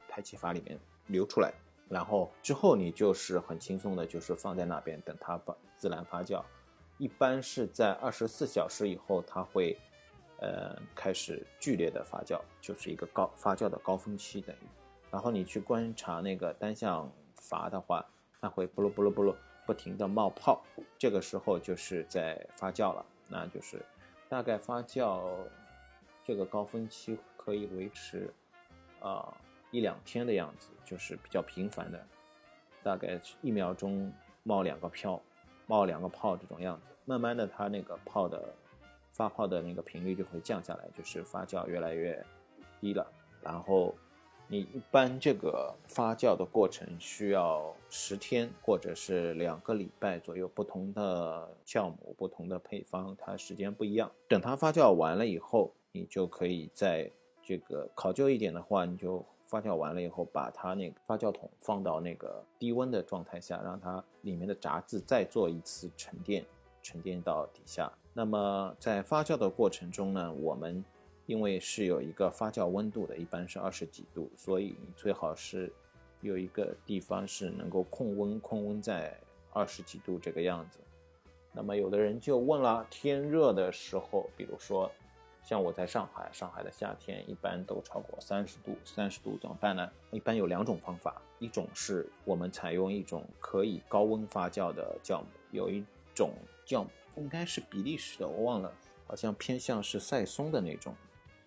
排气阀里面流出来。然后之后你就是很轻松的，就是放在那边等它发自然发酵，一般是在二十四小时以后，它会，呃，开始剧烈的发酵，就是一个高发酵的高峰期等于。然后你去观察那个单向阀的话，它会不噜不噜不噜不停的冒泡，这个时候就是在发酵了，那就是大概发酵这个高峰期可以维持，啊。一两天的样子，就是比较频繁的，大概一秒钟冒两个泡，冒两个泡这种样子。慢慢的，它那个泡的发泡的那个频率就会降下来，就是发酵越来越低了。然后你一般这个发酵的过程需要十天或者是两个礼拜左右，不同的酵母、不同的配方，它时间不一样。等它发酵完了以后，你就可以在这个考究一点的话，你就。发酵完了以后，把它那个发酵桶放到那个低温的状态下，让它里面的杂质再做一次沉淀，沉淀到底下。那么在发酵的过程中呢，我们因为是有一个发酵温度的，一般是二十几度，所以你最好是有一个地方是能够控温，控温在二十几度这个样子。那么有的人就问了，天热的时候，比如说。像我在上海，上海的夏天一般都超过三十度，三十度怎么办呢？一般有两种方法，一种是我们采用一种可以高温发酵的酵母，有一种酵母应该是比利时的，我忘了，好像偏向是赛松的那种，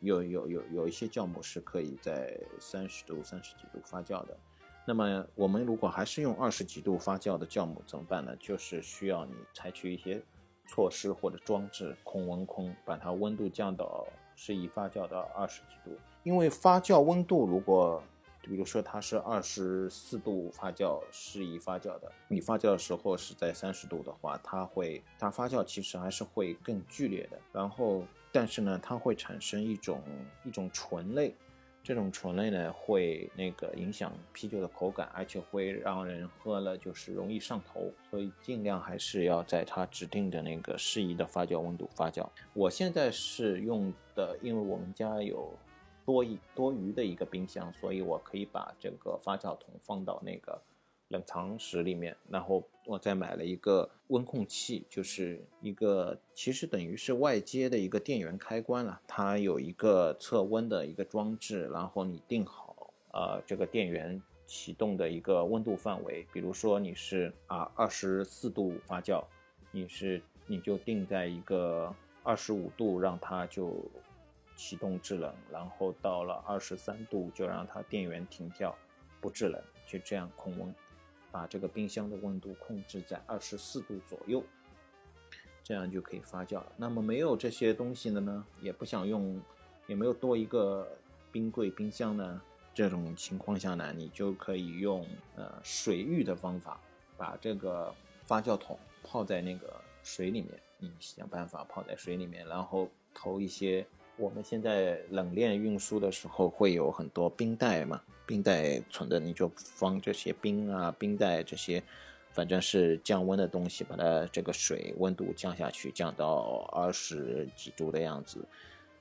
有有有有一些酵母是可以在三十度、三十几度发酵的。那么我们如果还是用二十几度发酵的酵母怎么办呢？就是需要你采取一些。措施或者装置控温控，把它温度降到适宜发酵的二十几度。因为发酵温度如果比如说它是二十四度发酵适宜发酵的，你发酵的时候是在三十度的话，它会它发酵其实还是会更剧烈的。然后，但是呢，它会产生一种一种醇类，这种醇类呢会那个影响啤酒的口感，而且会让人喝了就是容易上头。所以尽量还是要在它指定的那个适宜的发酵温度发酵。我现在是用的，因为我们家有。多一多余的一个冰箱，所以我可以把这个发酵桶放到那个冷藏室里面，然后我再买了一个温控器，就是一个其实等于是外接的一个电源开关了，它有一个测温的一个装置，然后你定好呃这个电源启动的一个温度范围，比如说你是啊二十四度发酵，你是你就定在一个二十五度，让它就。启动制冷，然后到了二十三度就让它电源停掉，不制冷，就这样控温，把这个冰箱的温度控制在二十四度左右，这样就可以发酵了。那么没有这些东西的呢，也不想用，也没有多一个冰柜、冰箱呢，这种情况下呢，你就可以用呃水浴的方法，把这个发酵桶泡在那个水里面，你想办法泡在水里面，然后投一些。我们现在冷链运输的时候会有很多冰袋嘛，冰袋存的你就放这些冰啊，冰袋这些，反正是降温的东西，把它这个水温度降下去，降到二十几度的样子，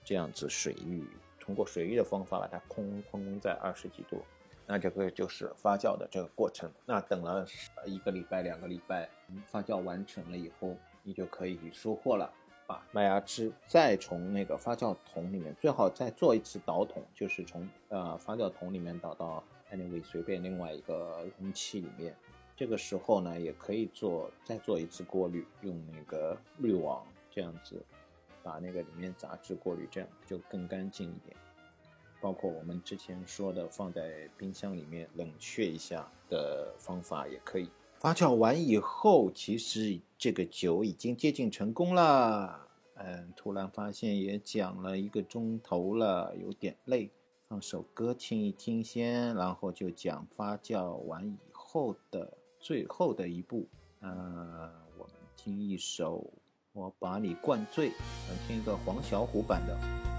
这样子水域通过水域的方法把它空空在二十几度，那这个就是发酵的这个过程。那等了一个礼拜、两个礼拜，发酵完成了以后，你就可以收获了。把麦芽汁再从那个发酵桶里面，最好再做一次倒桶，就是从呃发酵桶里面倒到 anyway 随便另外一个容器里面。这个时候呢，也可以做再做一次过滤，用那个滤网这样子把那个里面杂质过滤，这样就更干净一点。包括我们之前说的放在冰箱里面冷却一下的方法也可以。发酵完以后，其实这个酒已经接近成功了。嗯，突然发现也讲了一个钟头了，有点累，放首歌听一听先，然后就讲发酵完以后的最后的一步。嗯，我们听一首《我把你灌醉》，想听一个黄小琥版的。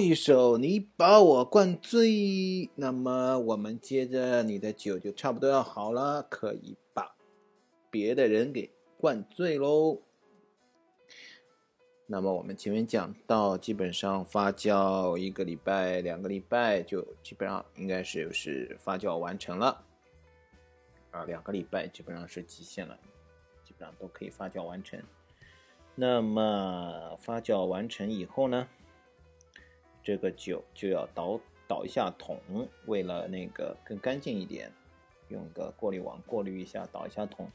一首，你把我灌醉。那么我们接着，你的酒就差不多要好了，可以把别的人给灌醉喽。那么我们前面讲到，基本上发酵一个礼拜、两个礼拜，就基本上应该是是发酵完成了。啊，两个礼拜基本上是极限了，基本上都可以发酵完成。那么发酵完成以后呢？这个酒就要倒倒一下桶，为了那个更干净一点，用个过滤网过滤一下，倒一下桶，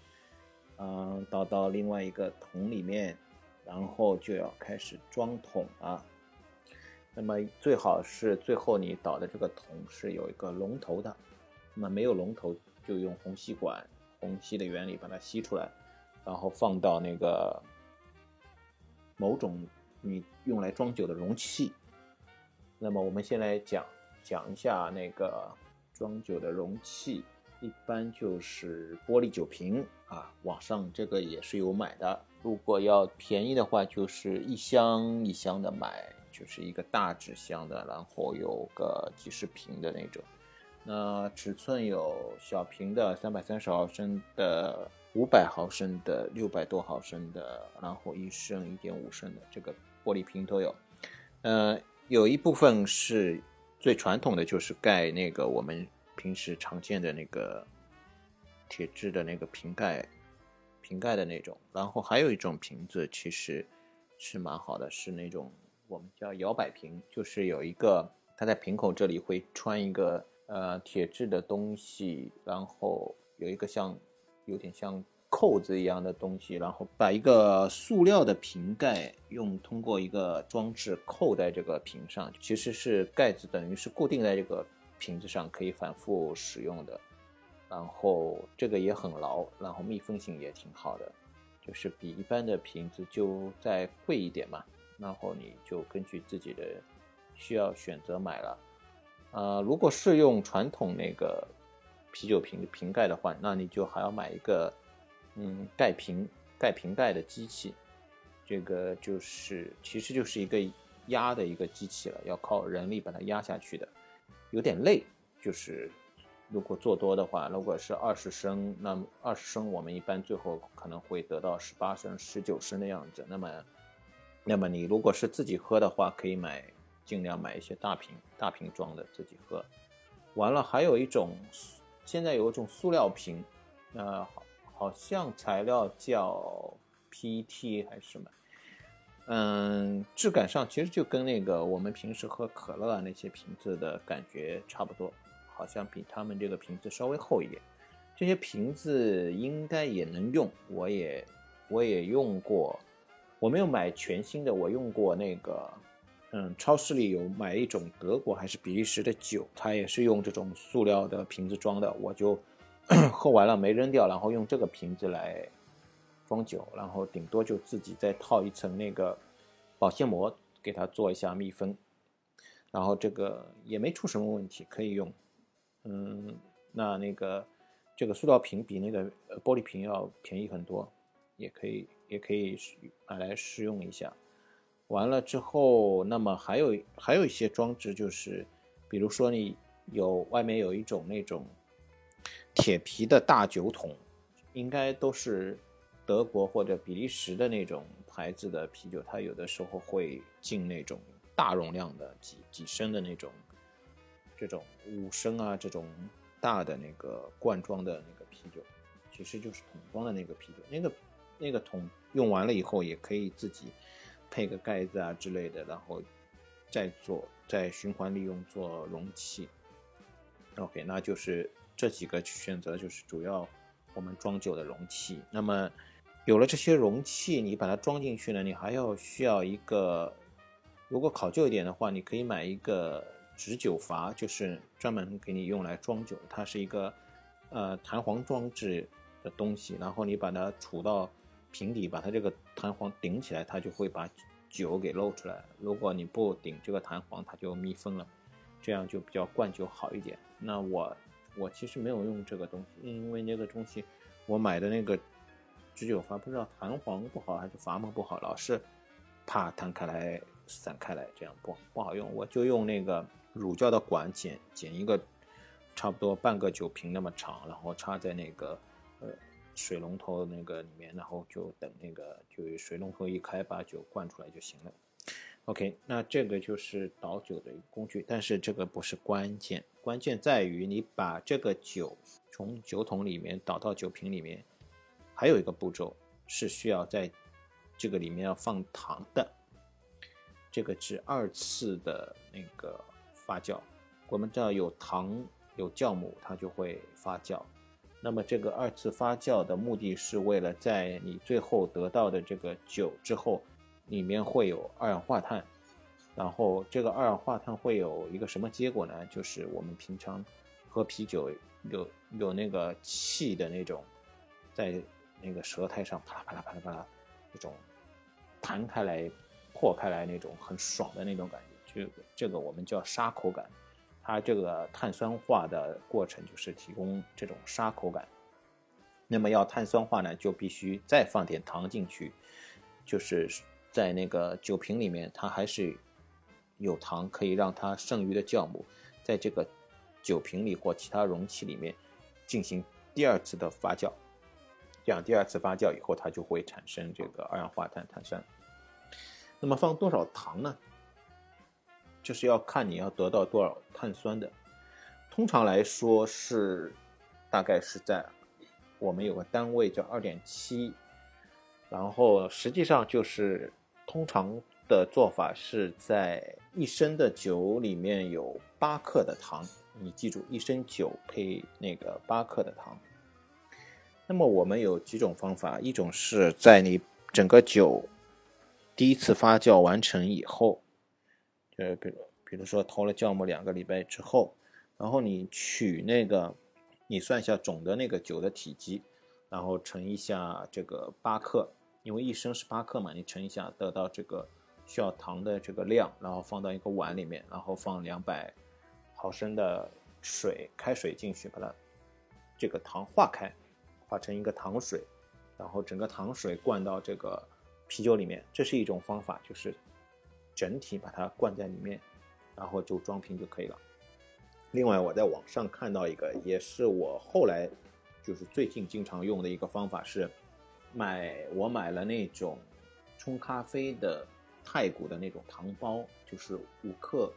嗯，倒到另外一个桶里面，然后就要开始装桶了。那么最好是最后你倒的这个桶是有一个龙头的，那么没有龙头就用虹吸管，虹吸的原理把它吸出来，然后放到那个某种你用来装酒的容器。那么我们先来讲讲一下那个装酒的容器，一般就是玻璃酒瓶啊。网上这个也是有买的，如果要便宜的话，就是一箱一箱的买，就是一个大纸箱的，然后有个几十瓶的那种。那尺寸有小瓶的三百三十毫升的、五百毫升的、六百多毫升的，然后一升、一点五升的，这个玻璃瓶都有。嗯。有一部分是最传统的，就是盖那个我们平时常见的那个铁质的那个瓶盖，瓶盖的那种。然后还有一种瓶子，其实是蛮好的，是那种我们叫摇摆瓶，就是有一个它在瓶口这里会穿一个呃铁质的东西，然后有一个像有点像。扣子一样的东西，然后把一个塑料的瓶盖用通过一个装置扣在这个瓶上，其实是盖子等于是固定在这个瓶子上，可以反复使用的。然后这个也很牢，然后密封性也挺好的，就是比一般的瓶子就再贵一点嘛。然后你就根据自己的需要选择买了。呃，如果是用传统那个啤酒瓶瓶盖的话，那你就还要买一个。嗯，盖瓶盖瓶盖的机器，这个就是其实就是一个压的一个机器了，要靠人力把它压下去的，有点累。就是如果做多的话，如果是二十升，那么二十升我们一般最后可能会得到十八升、十九升的样子。那么，那么你如果是自己喝的话，可以买尽量买一些大瓶大瓶装的自己喝。完了，还有一种现在有一种塑料瓶，那好。像材料叫 PET 还是什么，嗯，质感上其实就跟那个我们平时喝可乐啊那些瓶子的感觉差不多，好像比他们这个瓶子稍微厚一点。这些瓶子应该也能用，我也我也用过，我没有买全新的，我用过那个，嗯，超市里有买一种德国还是比利时的酒，它也是用这种塑料的瓶子装的，我就。喝完了没扔掉，然后用这个瓶子来装酒，然后顶多就自己再套一层那个保鲜膜给它做一下密封，然后这个也没出什么问题，可以用。嗯，那那个这个塑料瓶比那个玻璃瓶要便宜很多，也可以也可以买来试用一下。完了之后，那么还有还有一些装置，就是比如说你有外面有一种那种。铁皮的大酒桶，应该都是德国或者比利时的那种牌子的啤酒，它有的时候会进那种大容量的几几升的那种，这种五升啊这种大的那个罐装的那个啤酒，其实就是桶装的那个啤酒，那个那个桶用完了以后也可以自己配个盖子啊之类的，然后再做再循环利用做容器。OK，那就是。这几个选择就是主要我们装酒的容器。那么有了这些容器，你把它装进去呢，你还要需要一个，如果考究一点的话，你可以买一个直酒阀，就是专门给你用来装酒。它是一个呃弹簧装置的东西，然后你把它杵到瓶底，把它这个弹簧顶起来，它就会把酒给漏出来。如果你不顶这个弹簧，它就密封了，这样就比较灌酒好一点。那我。我其实没有用这个东西，因为那个东西我买的那个直酒阀不知道弹簧不好还是阀门不好，老是怕弹开来散开来，这样不不好用。我就用那个乳胶的管剪剪一个差不多半个酒瓶那么长，然后插在那个呃水龙头那个里面，然后就等那个就水龙头一开，把酒灌出来就行了。OK，那这个就是倒酒的一个工具，但是这个不是关键，关键在于你把这个酒从酒桶里面倒到酒瓶里面，还有一个步骤是需要在这个里面要放糖的，这个是二次的那个发酵。我们知道有糖有酵母，它就会发酵。那么这个二次发酵的目的是为了在你最后得到的这个酒之后。里面会有二氧化碳，然后这个二氧化碳会有一个什么结果呢？就是我们平常喝啤酒有有那个气的那种，在那个舌苔上啪啦啪啦啪啦啪啦那种弹开来、破开来那种很爽的那种感觉，这个这个我们叫沙口感。它这个碳酸化的过程就是提供这种沙口感。那么要碳酸化呢，就必须再放点糖进去，就是。在那个酒瓶里面，它还是有糖，可以让它剩余的酵母在这个酒瓶里或其他容器里面进行第二次的发酵。这样第二次发酵以后，它就会产生这个二氧化碳碳酸。那么放多少糖呢？就是要看你要得到多少碳酸的。通常来说是大概是在我们有个单位叫二点七，然后实际上就是。通常的做法是在一升的酒里面有八克的糖，你记住，一升酒配那个八克的糖。那么我们有几种方法，一种是在你整个酒第一次发酵完成以后，呃，比如比如说投了酵母两个礼拜之后，然后你取那个，你算一下总的那个酒的体积，然后乘一下这个八克。因为一升是八克嘛，你乘一下得到这个需要糖的这个量，然后放到一个碗里面，然后放两百毫升的水，开水进去，把它这个糖化开，化成一个糖水，然后整个糖水灌到这个啤酒里面，这是一种方法，就是整体把它灌在里面，然后就装瓶就可以了。另外，我在网上看到一个，也是我后来就是最近经常用的一个方法是。买我买了那种冲咖啡的太古的那种糖包，就是五克，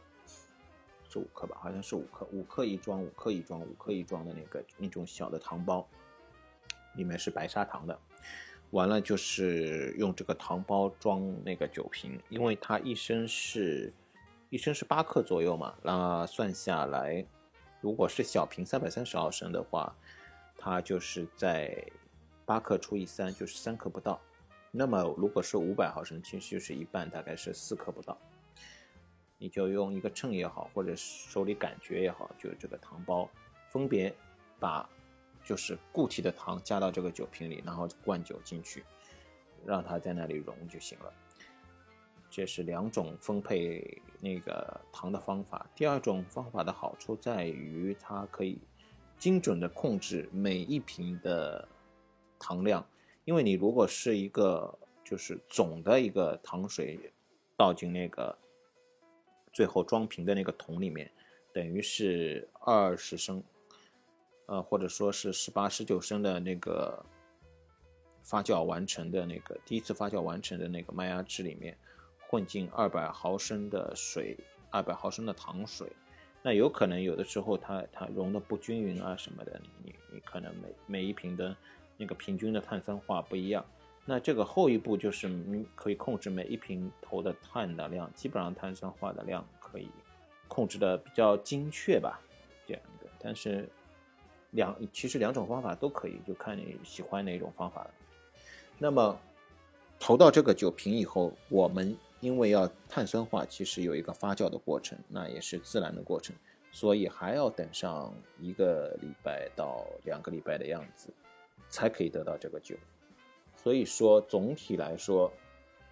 是五克吧？好像是五克，五克一装，五克一装，五克一装的那个那种小的糖包，里面是白砂糖的。完了就是用这个糖包装那个酒瓶，因为它一升是，一升是八克左右嘛，那算下来，如果是小瓶三百三十毫升的话，它就是在。八克除以三就是三克不到，那么如果是五百毫升，其实就是一半，大概是四克不到。你就用一个秤也好，或者手里感觉也好，就这个糖包，分别把就是固体的糖加到这个酒瓶里，然后灌酒进去，让它在那里溶就行了。这是两种分配那个糖的方法。第二种方法的好处在于它可以精准的控制每一瓶的。糖量，因为你如果是一个就是总的一个糖水倒进那个最后装瓶的那个桶里面，等于是二十升，呃或者说是十八十九升的那个发酵完成的那个第一次发酵完成的那个麦芽汁里面混进二百毫升的水，二百毫升的糖水，那有可能有的时候它它溶的不均匀啊什么的，你你可能每每一瓶的。那个平均的碳酸化不一样，那这个后一步就是可以控制每一瓶投的碳的量，基本上碳酸化的量可以控制的比较精确吧，这样的。但是两其实两种方法都可以，就看你喜欢哪种方法了。那么投到这个酒瓶以后，我们因为要碳酸化，其实有一个发酵的过程，那也是自然的过程，所以还要等上一个礼拜到两个礼拜的样子。才可以得到这个酒，所以说总体来说，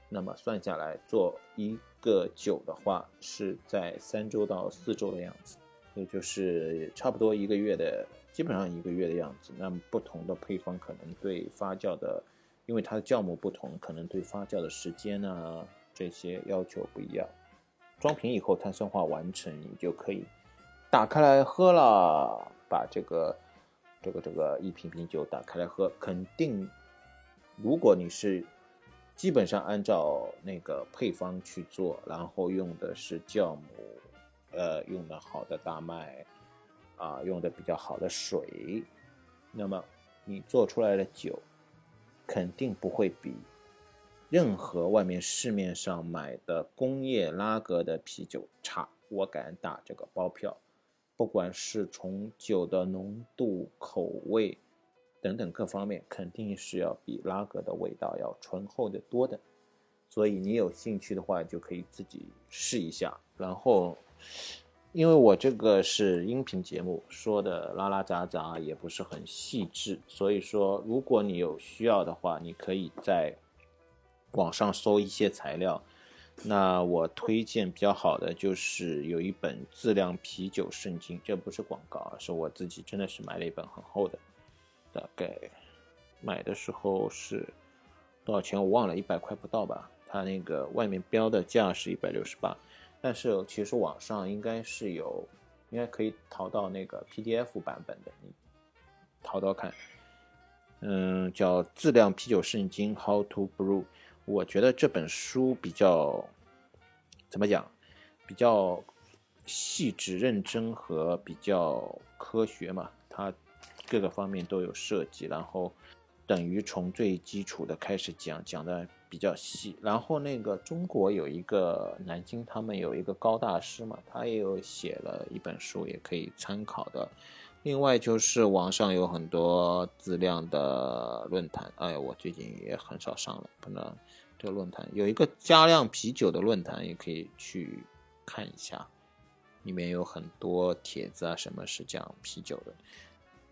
那么算下来做一个酒的话，是在三周到四周的样子，也就是差不多一个月的，基本上一个月的样子。那么不同的配方可能对发酵的，因为它的酵母不同，可能对发酵的时间啊、这些要求不一样。装瓶以后碳酸化完成，你就可以打开来喝了。把这个这个这个一瓶瓶酒打开来喝，肯定，如果你是基本上按照那个配方去做，然后用的是酵母，呃，用的好的大麦，啊，用的比较好的水，那么你做出来的酒肯定不会比任何外面市面上买的工业拉格的啤酒差，我敢打这个包票。不管是从酒的浓度、口味等等各方面，肯定是要比拉格的味道要醇厚的多的。所以你有兴趣的话，就可以自己试一下。然后，因为我这个是音频节目，说的拉拉杂杂，也不是很细致，所以说，如果你有需要的话，你可以在网上搜一些材料。那我推荐比较好的就是有一本自酿啤酒圣经，这不是广告，是我自己真的是买了一本很厚的，大概买的时候是多少钱我忘了，一百块不到吧。它那个外面标的价是一百六十八，但是其实网上应该是有，应该可以淘到那个 PDF 版本的，你淘淘看。嗯，叫自酿啤酒圣经 How to Brew。我觉得这本书比较怎么讲，比较细致认真和比较科学嘛，它各个方面都有涉及，然后等于从最基础的开始讲，讲的比较细。然后那个中国有一个南京，他们有一个高大师嘛，他也有写了一本书，也可以参考的。另外就是网上有很多自量的论坛，哎，我最近也很少上了，不能。这个论坛有一个加量啤酒的论坛，也可以去看一下，里面有很多帖子啊，什么是讲啤酒的，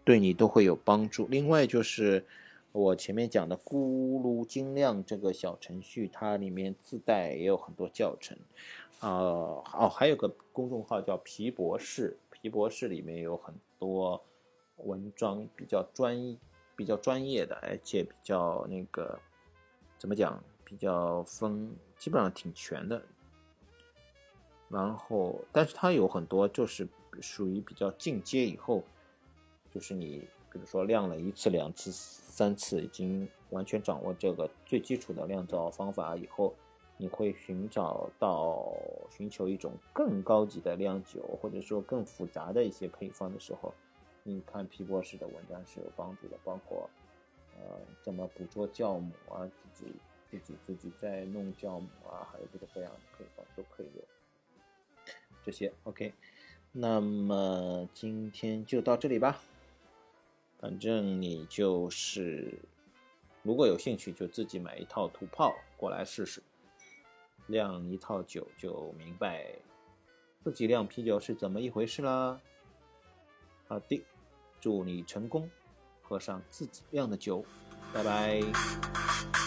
对你都会有帮助。另外就是我前面讲的咕噜精酿这个小程序，它里面自带也有很多教程，啊哦，还有个公众号叫皮博士，皮博士里面有很多文章，比较专一、比较专业的，而且比较那个怎么讲？比较分，基本上挺全的。然后，但是它有很多就是属于比较进阶以后，就是你比如说酿了一次、两次、三次，已经完全掌握这个最基础的酿造方法以后，你会寻找到寻求一种更高级的酿酒，或者说更复杂的一些配方的时候，你看皮博士的文章是有帮助的，包括呃怎么捕捉酵母啊，自己。自己自己在弄酵母啊，还有各种各样的配方都可以有这些。OK，那么今天就到这里吧。反正你就是如果有兴趣，就自己买一套土炮过来试试，酿一套酒就明白自己酿啤酒是怎么一回事啦。好的，祝你成功，喝上自己酿的酒，拜拜。